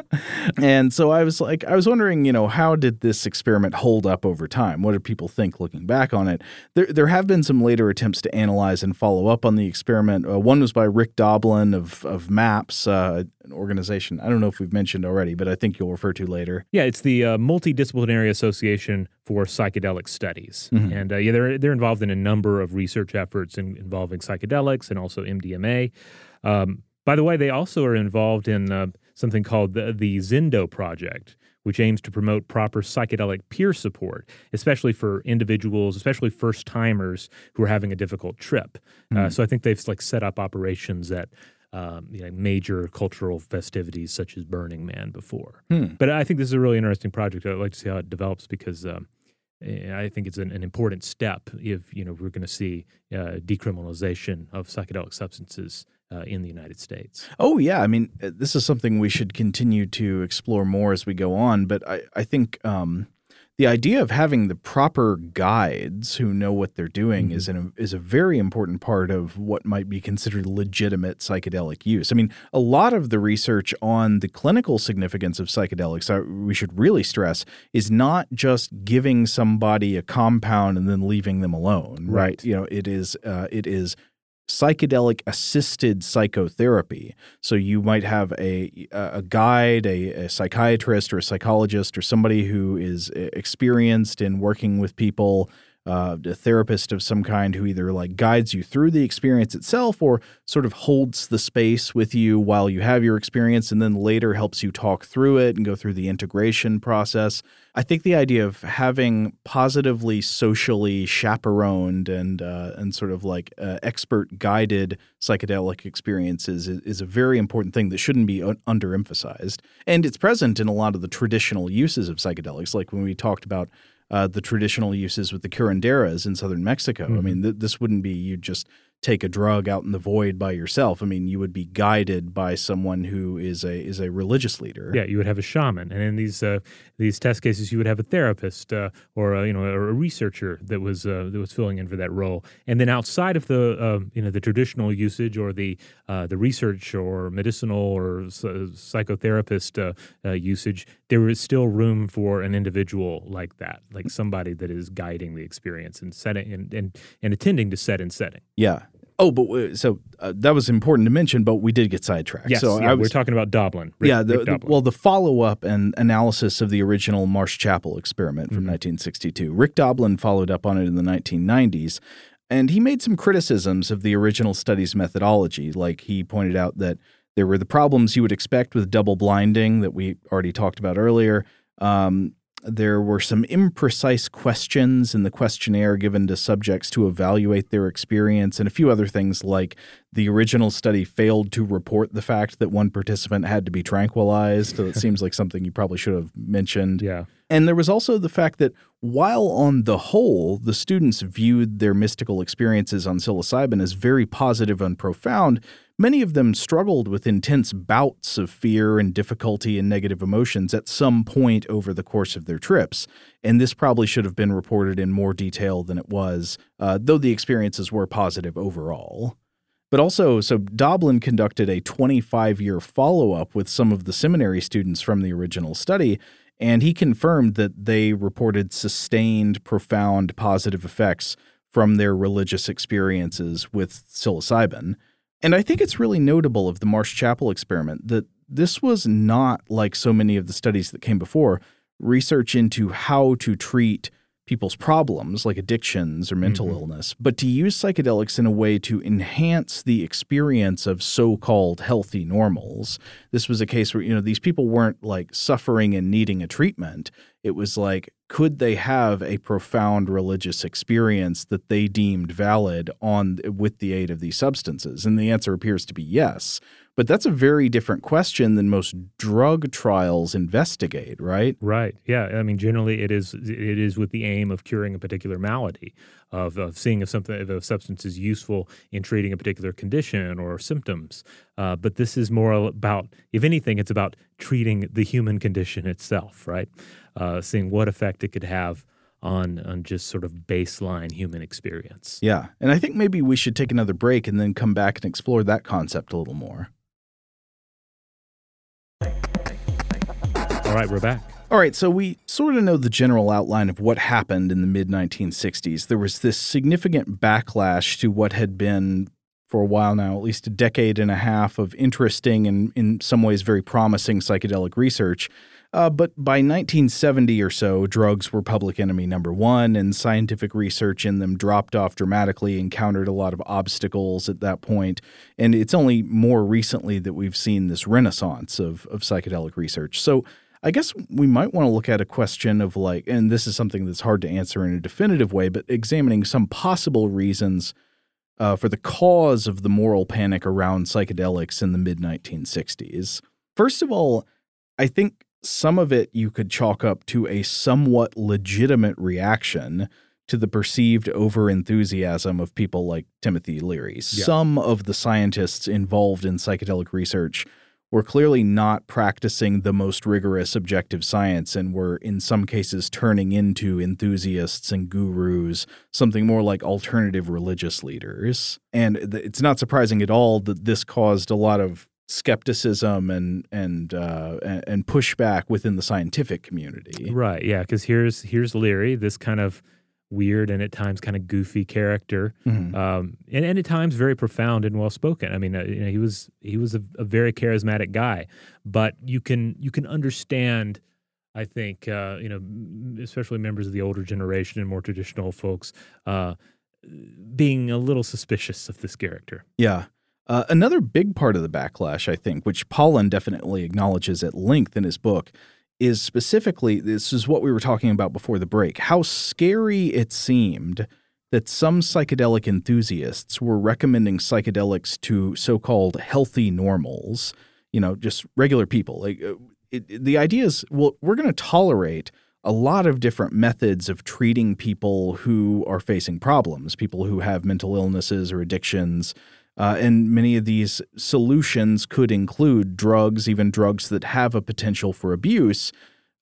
[laughs] and so I was like, I was wondering, you know, how did this experiment hold up over time? What do people think looking back on it? There, there have been some later attempts to analyze and follow up on the experiment. Uh, one was by Rick Doblin of, of MAPS, uh, an organization I don't know if we've mentioned already, but I think you'll refer to later. Yeah, it's the uh, Multidisciplinary Association for Psychedelic Studies. Mm-hmm. And uh, yeah, they're, they're involved in a number of research efforts in, involving psychedelics and also MDMA. Um, by the way, they also are involved in uh, something called the, the Zendo Project, which aims to promote proper psychedelic peer support, especially for individuals, especially first timers who are having a difficult trip. Uh, mm-hmm. Uh, so I think they've like set up operations at um, you know, major cultural festivities such as Burning Man before. Hmm. But I think this is a really interesting project. I'd like to see how it develops because um, I think it's an, an, important step if you know we're going to see uh, decriminalization of psychedelic substances uh, in the United States. Oh, yeah. I mean, uh, this is something we should continue to explore more as we go on. But I, I think um, the idea of having the proper guides who know what they're doing mm-hmm. is an, is a very important part of what might be considered legitimate psychedelic use. I mean, a lot of the research on the clinical significance of psychedelics, uh, we should really stress, is not just giving somebody a compound and then leaving them alone. Right. right? You know, it is uh, it is psychedelic assisted psychotherapy. So you might have a a guide, a, a, psychiatrist or a psychologist or somebody who is experienced in working with people uh, a therapist of some kind who either like guides you through the experience itself or sort of holds the space with you while you have your experience and then later helps you talk through it and go through the integration process. I think the idea of having positively socially chaperoned and uh, and sort of like uh, expert guided psychedelic experiences is, is, a very important thing that shouldn't be underemphasized. And it's present in a lot of the traditional uses of psychedelics, like when we talked about uh, the traditional uses with the curanderas in southern Mexico. Mm-hmm. I mean, th- this wouldn't be you just take a drug out in the void by yourself. I mean, you would be guided by someone who is a is a religious leader. Yeah, you would have a shaman, and in these uh, these test cases, you would have a therapist uh, or a, you know a researcher that was uh, that was filling in for that role. And then outside of the uh, you know the traditional usage or the uh, the research or medicinal or psychotherapist uh, usage, there is still room for an individual like that, like somebody that is guiding the experience and setting and and, and attending to set and setting. Yeah, Oh, but so uh, that was important to mention, but we did get sidetracked. Yes, so yeah, was, we're talking about Doblin. Rick, yeah, the, the, well, the follow up and analysis of the original Marsh Chapel experiment from mm-hmm. 1962. Rick Doblin followed up on it in the 1990s, and he made some criticisms of the original study's methodology. Like he pointed out that there were the problems you would expect with double blinding that we already talked about earlier. Um, there were some imprecise questions in the questionnaire given to subjects to evaluate their experience, and a few other things like the original study failed to report the fact that one participant had to be tranquilized. So it seems like something you probably should have mentioned. Yeah. And there was also the fact that while on the whole, the students viewed their mystical experiences on psilocybin as very positive and profound, Many of them struggled with intense bouts of fear and difficulty and negative emotions at some point over the course of their trips, and this probably should have been reported in more detail than it was, uh, though the experiences were positive overall. But also, so Doblin conducted a 25 year follow up with some of the seminary students from the original study, and he confirmed that they reported sustained, profound positive effects from their religious experiences with psilocybin. And I think it's really notable of the Marsh Chapel experiment that this was not like so many of the studies that came before, research into how to treat people's problems like addictions or mental mm-hmm. illness, but to use psychedelics in a way to enhance the experience of so-called healthy normals. This was a case where you know these people weren't like suffering and needing a treatment. It was like could they have a profound religious experience that they deemed valid on with the aid of these substances? And the answer appears to be yes. But that's a very different question than most drug trials investigate, right? Right. Yeah. I mean, generally, it is it is with the aim of curing a particular malady, of, of seeing if something if a substance is useful in treating a particular condition or symptoms. Uh, but this is more about, if anything, it's about treating the human condition itself, right? uh, seeing what effect it could have on on just sort of baseline human experience. Yeah, and I think maybe we should take another break and then come back and explore that concept a little more. All right, we're back. All right, so we sort of know the general outline of what happened in the mid 1960s. There was this significant backlash to what had been, for a while now, at least a decade and a half of interesting and in some ways very promising psychedelic research uh, but by 1970 or so, drugs were public enemy number one, and scientific research in them dropped off dramatically, encountered a lot of obstacles at that point. And it's only more recently that we've seen this renaissance of, of psychedelic research. So I guess we might want to look at a question of like, and this is something that's hard to answer in a definitive way, but examining some possible reasons uh, for the cause of the moral panic around psychedelics in the mid 1960s. First of all, I think some of it you could chalk up to a somewhat legitimate reaction to the perceived overenthusiasm of people like Timothy Leary. Yeah. Some of the scientists involved in psychedelic research were clearly not practicing the most rigorous objective science and were in some cases turning into enthusiasts and gurus, something more like alternative religious leaders. And it's not surprising at all that this caused a lot of skepticism and and uh, and pushback within the scientific community. Right. Yeah. Because here's here's Leary, this kind of weird and at times kind of goofy character, mm-hmm. um, and, and at times very profound and well spoken. I mean, uh, you know, he was he was a, a, very charismatic guy, but you can you can understand. I think uh, you know, especially members of the older generation and more traditional folks, uh, being a little suspicious of this character. Yeah. Uh, another big part of the backlash, I think, which Pollan definitely acknowledges at length in his book, is specifically this is what we were talking about before the break how scary it seemed that some psychedelic enthusiasts were recommending psychedelics to so called healthy normals, you know, just regular people. Like, uh, it, the idea is, well, we're going to tolerate a lot of different methods of treating people who are facing problems, people who have mental illnesses or addictions. Uh, and many of these solutions could include drugs, even drugs that have a potential for abuse,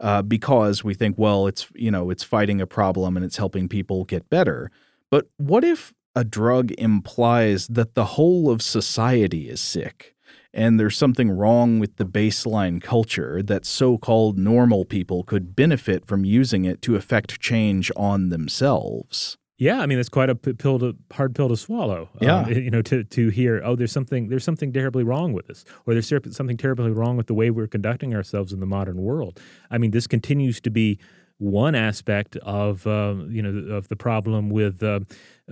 uh, because we think, well, it's you know it's fighting a problem and it's helping people get better. But what if a drug implies that the whole of society is sick? and there's something wrong with the baseline culture that so called normal people could benefit from using it to effect change on themselves. Yeah, I mean it's quite a pill to hard pill to swallow. Um, yeah, um, [laughs] you know, to to hear oh, there's something there's something terribly wrong with this, or there's something terribly wrong with the way we're conducting ourselves in the modern world. I mean, this continues to be one aspect of uh, you know of the problem with uh,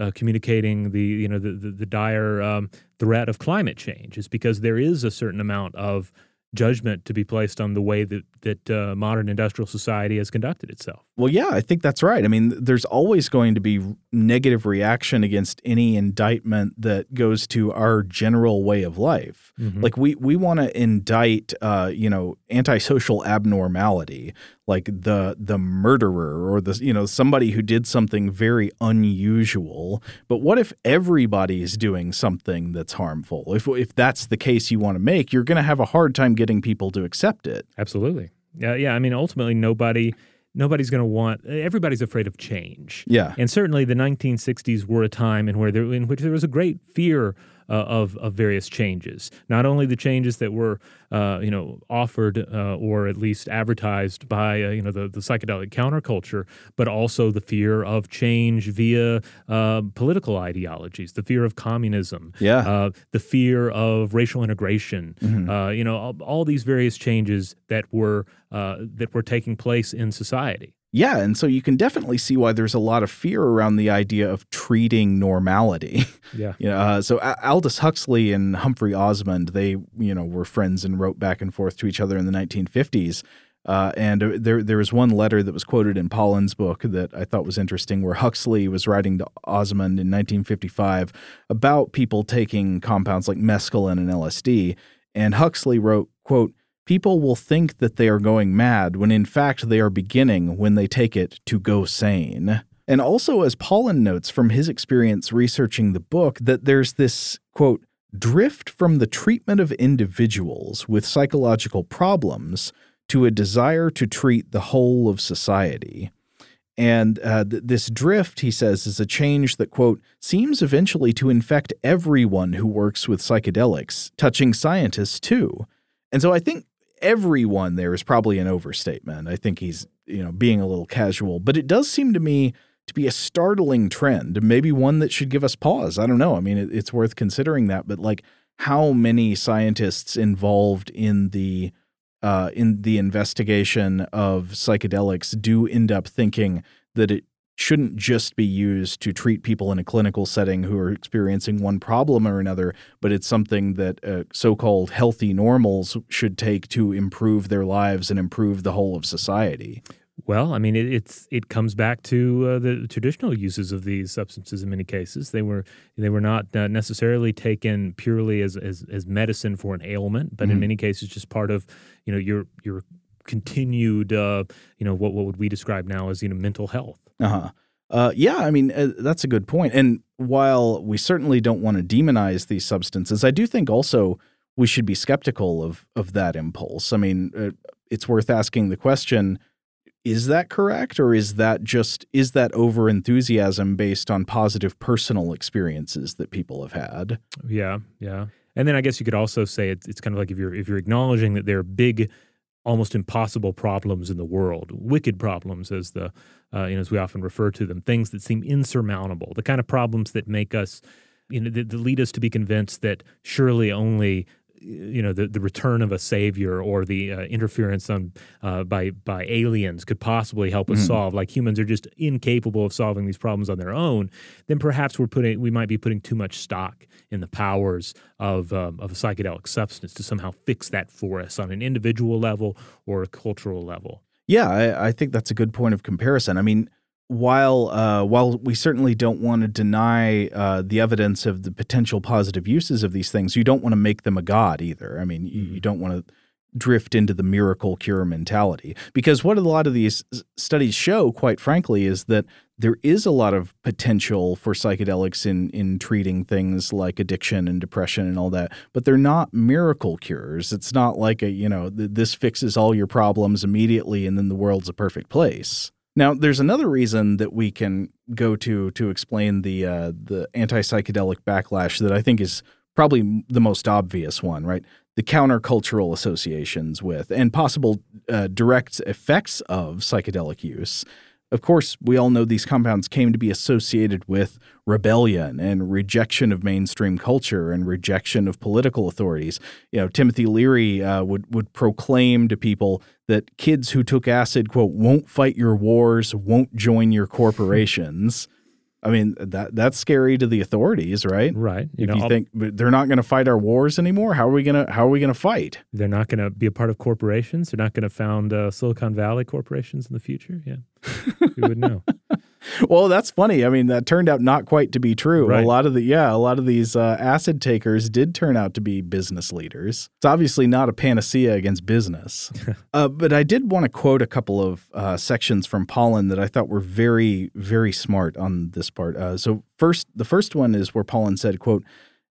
uh, communicating the you know the the, the dire um, threat of climate change is because there is a certain amount of judgment to be placed on the way that that uh, modern industrial society has conducted itself. Well, yeah, I think that's right. I mean, there's always going to be negative reaction against any indictment that goes to our general way of life. Mm-hmm. Like we we want to indict, uh, you know, antisocial abnormality, like the the murderer or the you know somebody who did something very unusual. But what if everybody is doing something that's harmful? If if that's the case you want to make, you're going to have a hard time getting people to accept it. Absolutely. Yeah, yeah. I mean, ultimately, nobody nobody's going to want everybody's afraid of change yeah and certainly the 1960s were a time in where there in which there was a great fear uh, of of various changes. Not only the changes that were uh, you know offered uh, or at least advertised by uh, you know the the psychedelic counterculture, but also the fear of change via uh, political ideologies, the fear of communism, yeah, uh, the fear of racial integration. Mm-hmm. you know all, all, these various changes that were that were taking place in society. Yeah, and so you can definitely see why there's a lot of fear around the idea of treating normality. [laughs] Yeah. you know, uh, so Aldous Huxley and Humphrey Osmond, they you know were friends and wrote back and forth to each other in the 1950s. Uh, and there there was one letter that was quoted in Pollan's book that I thought was interesting, where Huxley was writing to Osmond in 1955 about people taking compounds like mescaline and LSD, and Huxley wrote, "quote." People will think that they are going mad when in fact they are beginning when they take it to go sane. And also, as Pollan notes from his experience researching the book, that there's this, quote, drift from the treatment of individuals with psychological problems to a desire to treat the whole of society. And uh, th- this drift, he says, is a change that, quote, seems eventually to infect everyone who works with psychedelics, touching scientists too. And so I think everyone there is probably an overstatement. I think he's, you know, being a little casual, but it does seem to me to be a startling trend, maybe one that should give us pause. I don't know. I mean, it, it's worth considering that, but like how many scientists involved in the uh, in the investigation of psychedelics do end up thinking that it shouldn't just be used to treat people in a clinical setting who are experiencing one problem or another, but it's something that uh, so called healthy normals should take to improve their lives and improve the whole of society. Well, I mean, it, it's it comes back to uh, the traditional uses of these substances. In many cases, they were they were not uh, necessarily taken purely as, as, as medicine for an ailment, but mm-hmm. in many cases, just part of you know your your continued uh, you know what what would we describe now as you know mental health. Uh-huh. Uh, yeah, I mean, uh, that's a good point. And while we certainly don't want to demonize these substances, I do think also we should be skeptical of of that impulse. I mean, uh, it's worth asking the question is that correct or is that just is that over enthusiasm based on positive personal experiences that people have had yeah yeah and then i guess you could also say it's, it's kind of like if you're if you're acknowledging that there are big almost impossible problems in the world wicked problems as the uh, you know, as we often refer to them, things that seem insurmountable, the kind of problems that make us, you know, that, that lead us to be convinced that surely only you know the, the return of a savior or the uh, interference on uh, by by aliens could possibly help us mm. solve like humans are just incapable of solving these problems on their own then perhaps we're putting we might be putting too much stock in the powers of um, of a psychedelic substance to somehow fix that for us on an individual level or a cultural level yeah, I, I, think that's a good point of comparison. I mean, while uh, while we certainly don't want to deny uh, the evidence of the potential positive uses of these things, you don't want to make them a god either. I mean, you, you mm-hmm. don't want to drift into the miracle cure mentality. Because what a lot of these studies show, quite frankly, is that there is a lot of potential for psychedelics in in treating things like addiction and depression and all that, but they're not miracle cures. It's not like a you know th- this fixes all your problems immediately and then the world's a perfect place. Now, there's another reason that we can go to to explain the uh, the anti psychedelic backlash that I think is probably the most obvious one, right? The countercultural associations with and possible uh, direct effects of psychedelic use. Of course, we all know these compounds came to be associated with rebellion and rejection of mainstream culture and rejection of political authorities. You know, Timothy Leary uh, would would proclaim to people that kids who took acid, quote, won't fight your wars, won't join your corporations. [laughs] I mean that that's scary to the authorities, right? Right. You if know, you think they're not going to fight our wars anymore, how are we gonna how are we gonna fight? They're not going to be a part of corporations. They're not going to found uh, Silicon Valley corporations in the future. Yeah, [laughs] who would know? Well, that's funny. I mean, that turned out not quite to be true. Right. A lot of the yeah, a lot of these uh, acid takers did turn out to be business leaders. It's obviously not a panacea against business. [laughs] uh, but I did want to quote a couple of uh, sections from Pollan that I thought were very, very smart on this part. Uh, so first, the first one is where Pollan said, "quote."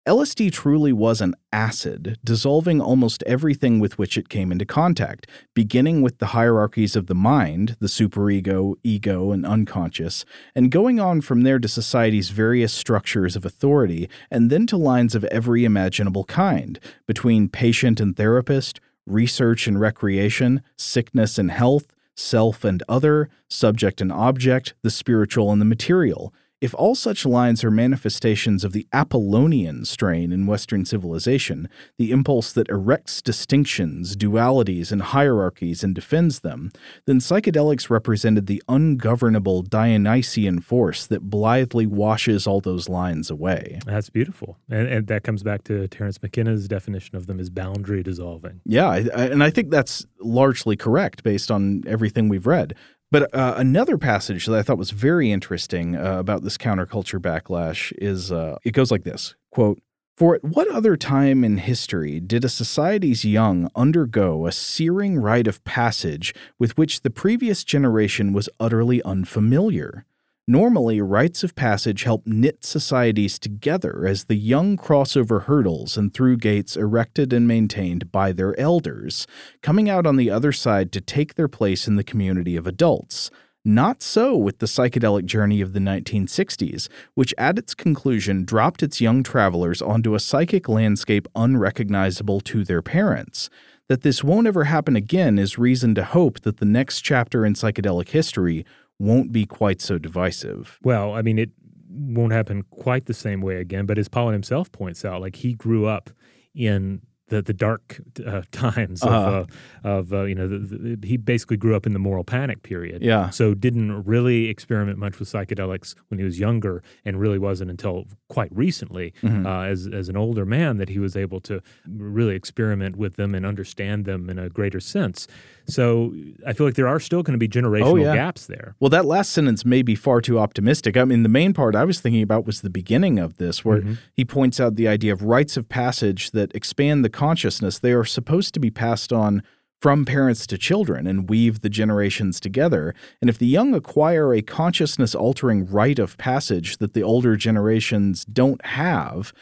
LSD truly was an acid, dissolving almost everything with which it came into contact, beginning with the hierarchies of the mind, the superego, ego, and unconscious, and going on from there to society's various structures of authority, and then to lines of every imaginable kind, between patient and therapist, research and recreation, sickness and health, self and other, subject and object, the spiritual and the material if all such lines are manifestations of the Apollonian strain in Western civilization, the impulse that erects distinctions, dualities, and hierarchies and defends them, then psychedelics represented the ungovernable Dionysian force that blithely washes all those lines away. That's beautiful. And, and that comes back to Terence McKenna's definition of them as boundary dissolving. Yeah, and I think that's largely correct based on everything we've read. But uh, another passage that I thought was very interesting uh, about this counterculture backlash is uh, it goes like this quote, For at what other time in history did a society's young undergo a searing rite of passage with which the previous generation was utterly unfamiliar? Normally, rites of passage help knit societies together as the young cross over hurdles and through gates erected and maintained by their elders, coming out on the other side to take their place in the community of adults. Not so with the psychedelic journey of the 1960s, which at its conclusion dropped its young travelers onto a psychic landscape unrecognizable to their parents. That this won't ever happen again is reason to hope that the next chapter in psychedelic history won't be quite so divisive. Well, I mean, it won't happen quite the same way again, but as Pollan himself points out, like he grew up in the the dark uh, [laughs] times of uh-huh. uh, of uh, you know the, the, he basically grew up in the moral panic period. Yeah. So didn't really experiment much with psychedelics when he was younger, and really wasn't until quite recently, mm-hmm. uh, as as an older man, that he was able to really experiment with them and understand them in a greater sense. So I feel like there are still going to be generational oh, yeah. gaps there. Well, that last sentence may be far too optimistic. I mean, the main part I was thinking about was the beginning of this, where mm-hmm. he points out the idea of rites of passage that expand the consciousness. They are supposed to be passed on from parents to children and weave the generations together. And if the young acquire a consciousness altering rite of passage that the older generations don't have,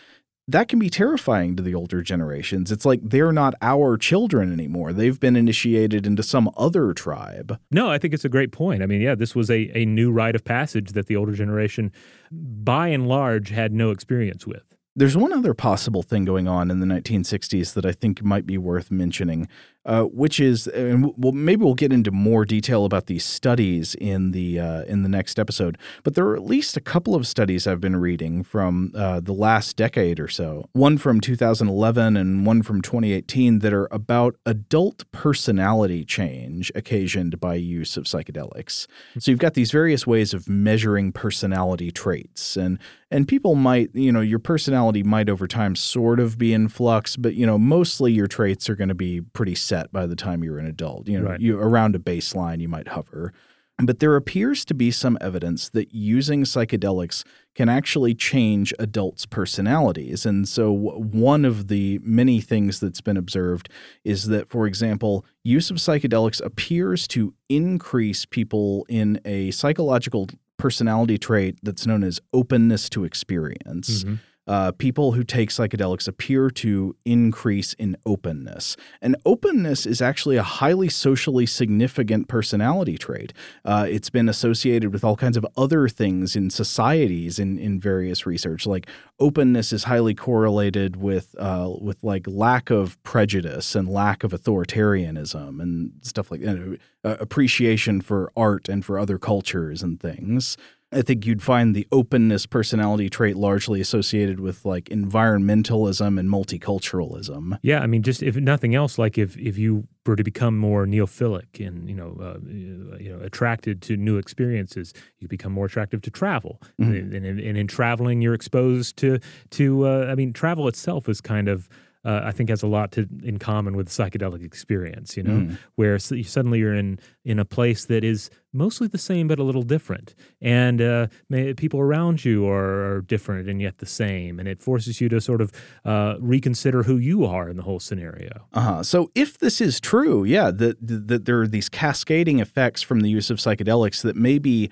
that can be terrifying to the older generations. It's like they're not our children anymore. They've been initiated into some other tribe. No, I think it's a great point. I mean, yeah, this was a, a new rite of passage that the older generation, by and large, had no experience with. There's one other possible thing going on in the 1960s that I think might be worth mentioning uh, which is, and well, maybe we'll get into more detail about these studies in the uh, in the next episode. But there are at least a couple of studies I've been reading from uh, the last decade or so. One from 2011 and one from 2018 that are about adult personality change occasioned by use of psychedelics. So you've got these various ways of measuring personality traits, and and people might, you know, your personality might over time sort of be in flux, but you know, mostly your traits are going to be pretty set by the time you're an adult. You know, right. you around a baseline you might hover. But there appears to be some evidence that using psychedelics can actually change adults' personalities. And so, one of the many things that's been observed is that, for example, use of psychedelics appears to increase people in a psychological personality trait that's known as openness to experience. Mm -hmm uh, people who take psychedelics appear to increase in openness. And openness is actually a highly socially significant personality trait. Uh, it's been associated with all kinds of other things in societies in, in various research. Like openness is highly correlated with uh, with like lack of prejudice and lack of authoritarianism and stuff like that. Appreciation for art and for other cultures and things. I think you'd find the openness personality trait largely associated with like environmentalism and multiculturalism. Yeah, I mean, just if nothing else, like if if you were to become more neophilic and you know uh, you know attracted to new experiences, you become more attractive to travel, mm-hmm. and, and, and, in traveling, you're exposed to to uh, I mean, travel itself is kind of uh, I think has a lot to in common with psychedelic experience. You know, mm. where suddenly you're in in a place that is mostly the same but a little different, and uh, may, people around you are, are, different and yet the same, and it forces you to sort of uh, reconsider who you are in the whole scenario. Uh-huh. So if this is true, yeah, that that there are these cascading effects from the use of psychedelics that maybe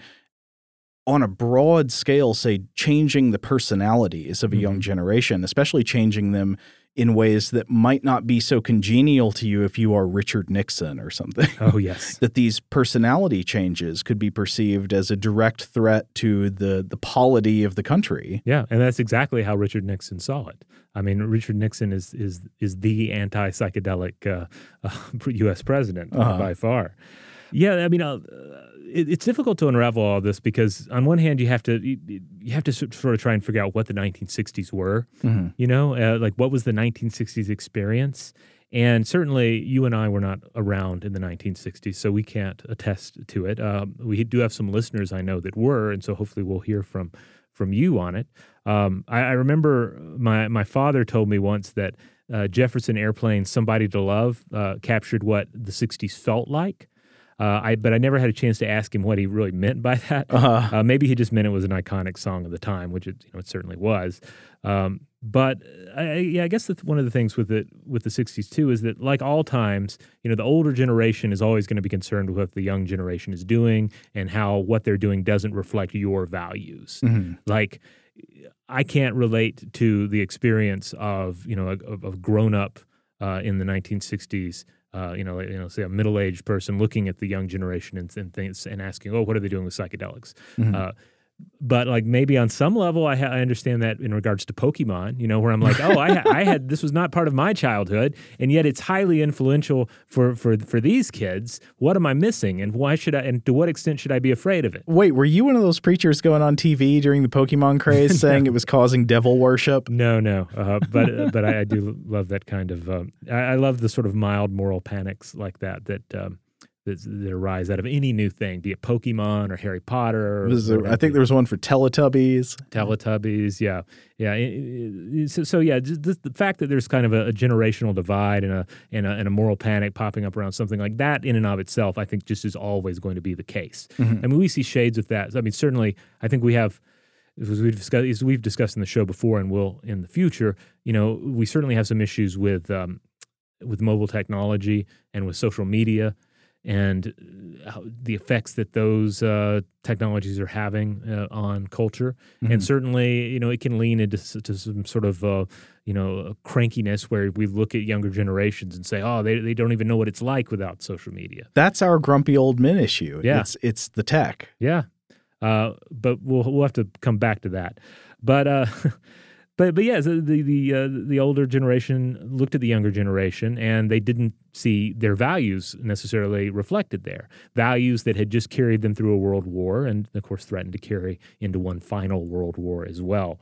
on a broad scale, say, changing the personalities of a mm -hmm. young mm-hmm. generation, especially changing them in ways that might not be so congenial to you if you are Richard Nixon or something. [laughs] Oh, yes. [laughs] that these personality changes could be perceived as a direct threat to the the polity of the country. Yeah, and that's exactly how Richard Nixon saw it. I mean, Richard Nixon is is is the anti-psychedelic uh, [laughs] uh, U.S. president uh -huh. by far. Yeah, I mean, uh, it, it's difficult to unravel all this because on one hand you have to you, you have to sort of try and figure out what the 1960s were. Mm-hmm. You know, uh, like what was the 1960s experience? And certainly, you and I were not around in the 1960s, so we can't attest to it. Um, we do have some listeners I know that were, and so hopefully we'll hear from from you on it. Um, I, I, remember my my father told me once that uh, Jefferson Airplane "Somebody to Love" uh, captured what the 60s felt like. Uh, I but I never had a chance to ask him what he really meant by [laughs] that. Uh-huh. Uh, maybe he just meant it was an iconic song of the time, which it you know it certainly was. Um, but I, yeah, I guess that one of the things with it with the '60s too is that, like all times, you know, the older generation is always going to be concerned with what the young generation is doing and how what they're doing doesn't reflect your values. Mm-hmm. Like, I can't relate to the experience of you know of, of grown up uh, in the 1960s uh, you know, you know, say a middle-aged person looking at the young generation and, and things and asking, "Oh, what are they doing with psychedelics?" Mm-hmm. Uh, but like maybe on some level I, ha- I understand that in regards to pokemon you know where i'm like oh I, ha- I had this was not part of my childhood and yet it's highly influential for for for these kids. What am i missing and why should i and to what extent should i be afraid of it? Wait were you one of those preachers going on tv during the pokemon craze [laughs] saying it was causing devil worship? No no uh, but uh, but I, I, do love that kind of um, I, I, love the sort of mild moral panics like that that um, that, that arise out of any new thing, be it Pokemon or Harry Potter. Or, I think there was one for Teletubbies. Teletubbies, yeah, yeah. So, so yeah, the, the, fact that there's kind of a, a, generational divide and a, and a and a moral panic popping up around something like that, in and of itself, I think just is always going to be the case. Mm-hmm. I mean, we see shades of that. I mean, certainly, I think we have. As we've discussed, as we've discussed in the show before, and will in the future, you know, we certainly have some issues with um, with mobile technology and with social media and uh, the effects that those uh, technologies are having uh, on culture. Mm-hmm. And certainly, you know, it can lean into some sort of, uh, you know, crankiness where we look at younger generations and say, oh, they, they don't even know what it's like without social media. That's our grumpy old men issue. Yeah. It's, it's the tech. Yeah. Uh, but we'll, we'll have to come back to that. But, uh, [laughs] but but yeah, the the uh, the older generation looked at the younger generation and they didn't see their values necessarily reflected there. Values that had just carried them through a world war and of course threatened to carry into one final world war as well.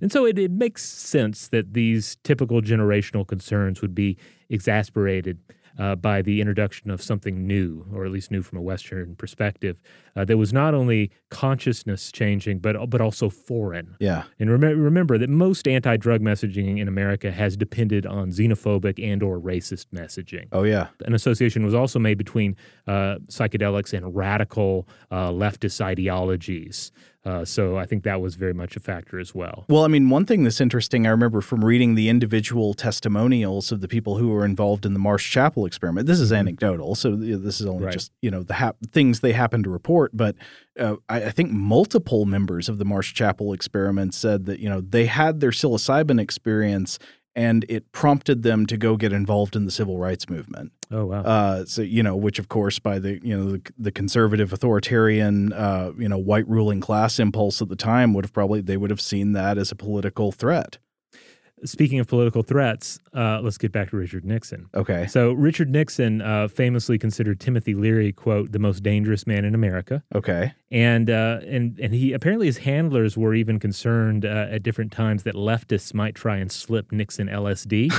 And so it, it makes sense that these typical generational concerns would be exasperated uh, by the introduction of something new, or at least new from a Western perspective, uh, that was not only consciousness changing, but but also foreign. Yeah. And rem- remember that most anti-drug messaging in America has depended on xenophobic and/or racist messaging. Oh yeah. An association was also made between uh, psychedelics and radical uh, leftist ideologies. Uh, so I think that was very much a factor as well. Well, I mean, one thing that's interesting, I remember from reading the individual testimonials of the people who were involved in the Marsh Chapel experiment. This is anecdotal, so this is only Right. just you know the hap- things they happen to report. But uh, I, I think multiple members of the Marsh Chapel experiment said that you know they had their psilocybin experience. And it prompted them to go get involved in the civil rights movement. Oh wow. Uh, so you know, which of course, by the you know the, the conservative, authoritarian, uh, you know, white ruling class impulse at the time would have probably they would have seen that as a political threat. Speaking of political threats, uh, let's get back to Richard Nixon. Okay. So Richard Nixon uh, famously considered Timothy Leary, quote, the most dangerous man in America. Okay. And uh, and and he apparently his handlers were even concerned uh, at different times that leftists might try and slip Nixon LSD.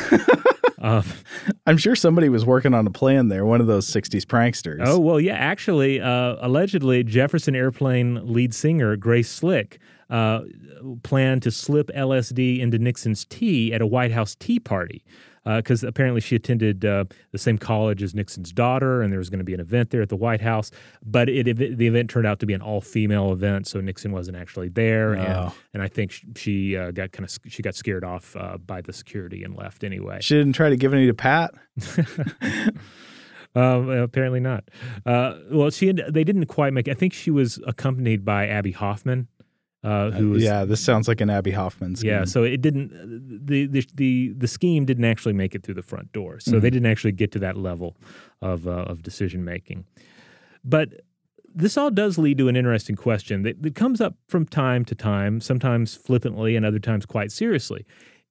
uh, [laughs] I'm sure somebody was working on a plan there. One of those '60s pranksters. oh well, yeah. Actually, uh, allegedly, Jefferson Airplane lead singer Grace Slick uh, planned to slip LSD into Nixon's tea at a White House tea party. Because apparently she attended uh, the same college as Nixon's daughter, and there was going to be an event there at the White House. But it, the event turned out to be an all-female event, so Nixon wasn't actually there. And, Oh. and I think sh- she uh, got kind of she got scared off uh, by the security and left anyway. She didn't try to give any to Pat. [laughs] Um, apparently not. Uh, well, she had, they didn't quite make. I think she was accompanied by Abbie Hoffman, uh, who was yeah, this sounds like an Abbie Hoffman scheme. yeah. So it didn't. The, the the the scheme didn't actually make it through the front door. So they didn't actually get to that level of uh, of decision making. But this all does lead to an interesting question that, that comes up from time to time, sometimes flippantly and other times quite seriously.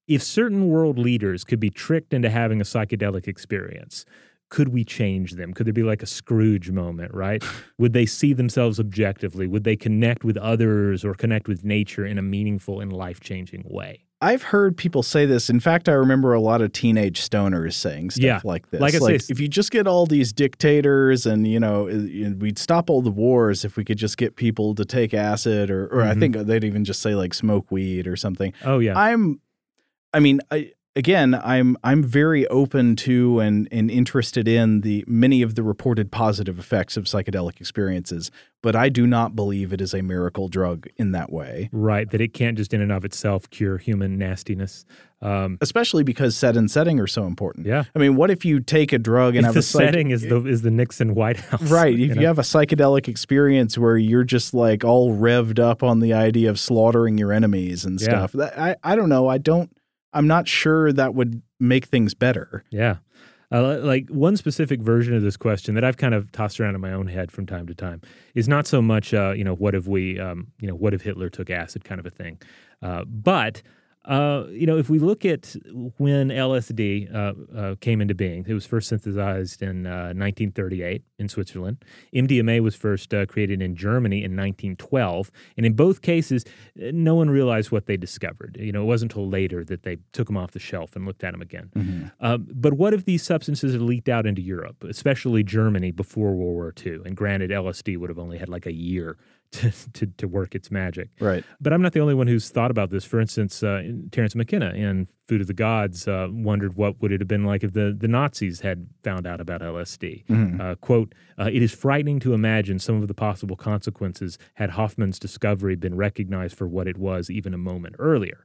If certain world leaders could be tricked into having a psychedelic experience, could we change them? Could there be like a Scrooge moment, right? [laughs] Would they see themselves objectively? Would they connect with others or connect with nature in a meaningful and life changing way? I've heard people say this. In fact, I remember a lot of teenage stoners saying stuff Yeah. like this. Like I say, if you just get all these dictators and, you know, uh, we'd stop all the wars if we could just get people to take acid or, or I Mhm. think they'd even just say like smoke weed or something. Oh, yeah. I'm, I mean, I, again, I'm I'm very open to and and interested in the many of the reported positive effects of psychedelic experiences, but I do not believe it is a miracle drug in that way. right. That it can't just in and of itself cure human nastiness. Um, Especially because set and setting are so important. yeah. I mean, what if you take a drug and If have the a psych- setting is the is the Nixon White House, [laughs] Right. If you, know? have a psychedelic experience where you're just like all revved up on the idea of slaughtering your enemies and Yeah. stuff, that, I, I don't know. I don't, I'm not sure that would make things better. Yeah. Uh, like one specific version of this question that I've kind of tossed around in my own head from time to time is not so much, uh, you know, what if we, um, you know, what if Hitler took acid kind of a thing. Uh, but, uh, you know, if we look at when LSD uh, uh, came into being, it was first synthesized in uh, 1938 in Switzerland. MDMA was first uh, created in Germany in 1912. And in both cases, uh, no one realized what they discovered. You know, it wasn't until later that they took them off the shelf and looked at them again. Um, but what if these substances had leaked out into Europe, especially Germany, before World War II? And granted, LSD would have only had like a year [laughs] to, to, to work its magic. Right. But I'm not the only one who's thought about this. For instance, uh, Terence McKenna in Food of the Gods uh, wondered what would it have been like if the, the Nazis had found out about LSD. Uh, quote, uh, it is frightening to imagine some of the possible consequences had Hofmann's discovery been recognized for what it was even a moment earlier.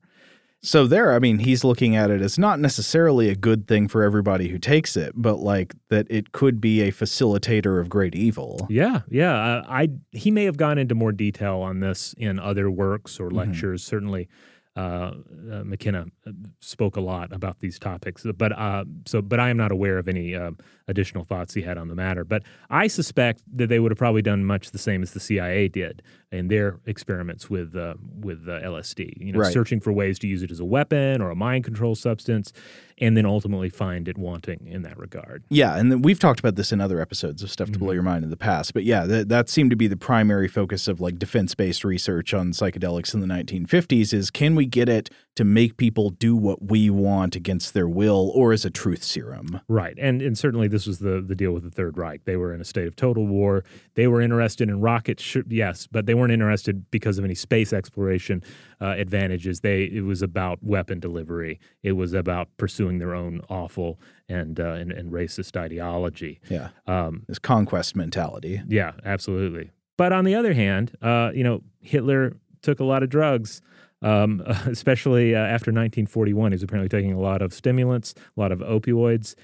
So there, I mean, he's looking at it as not necessarily a good thing for everybody who takes it, but like that it could be a facilitator of great evil. Yeah, yeah. Uh, I he may have gone into more detail on this in other works or lectures. Certainly, uh, uh, McKenna uh, spoke a lot about these topics. But uh, so, but I am not aware of any uh, additional thoughts he had on the matter. But I suspect that they would have probably done much the same as the CIA did in their experiments with uh, with uh, LSD. You know, Right. searching for ways to use it as a weapon or a mind control substance, and then ultimately find it wanting in that regard. Yeah, and we've talked about this in other episodes of Stuff to Blow mm-hmm. Your Mind in the past. But yeah, that, that seemed to be the primary focus of like defense-based research on psychedelics in the 1950s is can we get it to make people do what we want against their will or as a truth serum? Right, and and certainly this was the the deal with the Third Reich. They were in a state of total war. They were interested in rockets, sh- yes, but they weren't interested because of any space exploration uh, advantages. They it was about weapon delivery. It was about pursuing their own awful and uh, and, and racist ideology. Yeah. Um, This conquest mentality. yeah, absolutely. But on the other hand, uh, you know, Hitler took a lot of drugs, um, [laughs] especially uh, after 1941. He was apparently taking a lot of stimulants, a lot of opioids,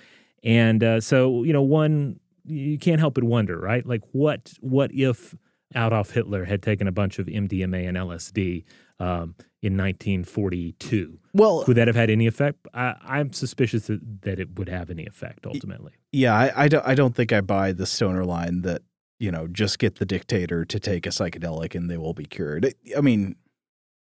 and uh, so you know, one you can't help but wonder, right? Like, what what if Adolf Hitler had taken a bunch of MDMA and LSD um, in 1942? Well, Would that have had any effect? I, I'm suspicious that, that it would have any effect ultimately. yeah, I, I, don't, I don't think I buy the stoner line that, you know, just get the dictator to take a psychedelic and they will be cured. I mean,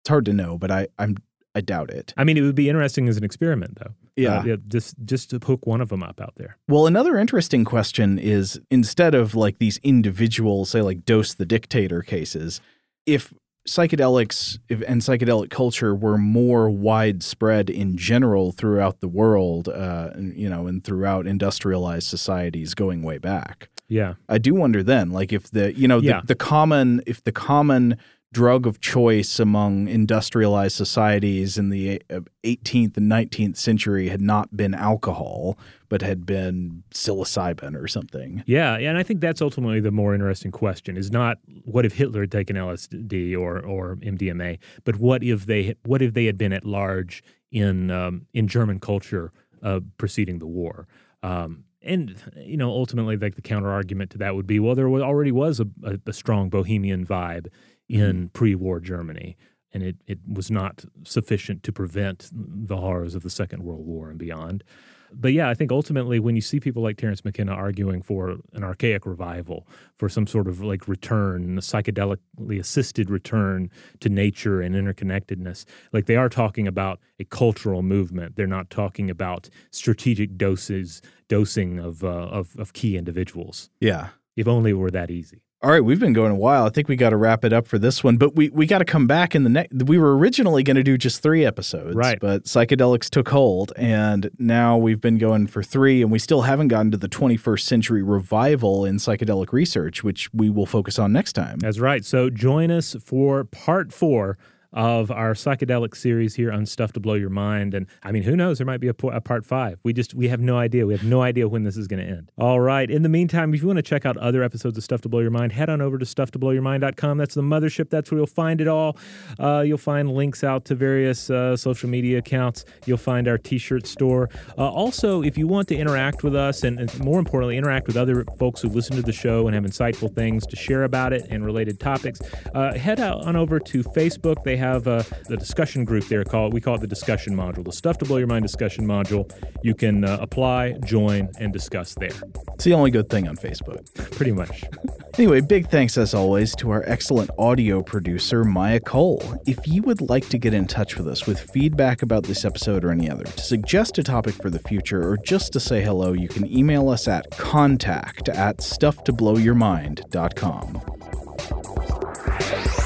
it's hard to know, but I, I'm, I doubt it. I mean, it would be interesting as an experiment, though. Yeah. Uh, just just to hook one of them up out there. Well, another interesting question is instead of like these individual, say like dose the dictator cases, if psychedelics and psychedelic culture were more widespread in general throughout the world, uh, and, you know, and throughout industrialized societies going way back, Yeah. I do wonder then, like if the you know Yeah. the, the common if the common drug of choice among industrialized societies in the uh, 18th and 19th century had not been alcohol but had been psilocybin or something. Yeah, and I think that's ultimately the more interesting question is not what if Hitler had taken LSD or or MDMA, but what if they what if they had been at large in um, in German culture uh, preceding the war. Um, and you know, ultimately, like the counter argument to that would be, well, there was, already was a, a, a strong bohemian vibe in pre-war Germany, and it it was not sufficient to prevent the horrors of the Second World War and beyond. But yeah, I think ultimately, when you see people like Terence McKenna arguing for an archaic revival, for some sort of like return, a psychedelically assisted return to nature and interconnectedness, like they are talking about a cultural movement. They're not talking about strategic doses, dosing of uh, of, of key individuals. Yeah. If only it were that easy. All right, we've been going a while. I think we got to wrap it up for this one, but we we got to come back in the next. We were originally going to do just three episodes, Right. But psychedelics took hold, and now we've been going for three, and we still haven't gotten to the 21st century revival in psychedelic research, which we will focus on next time. That's right. So join us for part four of our psychedelic series here on Stuff to Blow Your Mind. And I mean, who knows? There might be a, a part five. We just, we have no idea. We have no idea when this is going to end. All right. In the meantime, if you want to check out other episodes of Stuff to Blow Your Mind, head on over to stuff to blow your stufftoblowyourmind.com. That's the mothership. That's where you'll find it all. Uh, you'll find links out to various uh, social media accounts. You'll find our t shirt store. Uh, also, if you want to interact with us and, and more importantly, interact with other folks who listen to the show and have insightful things to share about it and related topics, uh, head out on over to Facebook. They have uh, the discussion group there called, we call it the discussion module, the Stuff to Blow Your Mind discussion module. You can uh, apply, join, and discuss there. It's the only good thing on Facebook. Pretty much. Anyway, big thanks as always to our excellent audio producer, Maya Cole. If you would like to get in touch with us with feedback about this episode or any other, to suggest a topic for the future, or just to say hello, you can email us at contact at stufftoblowyourmind.com.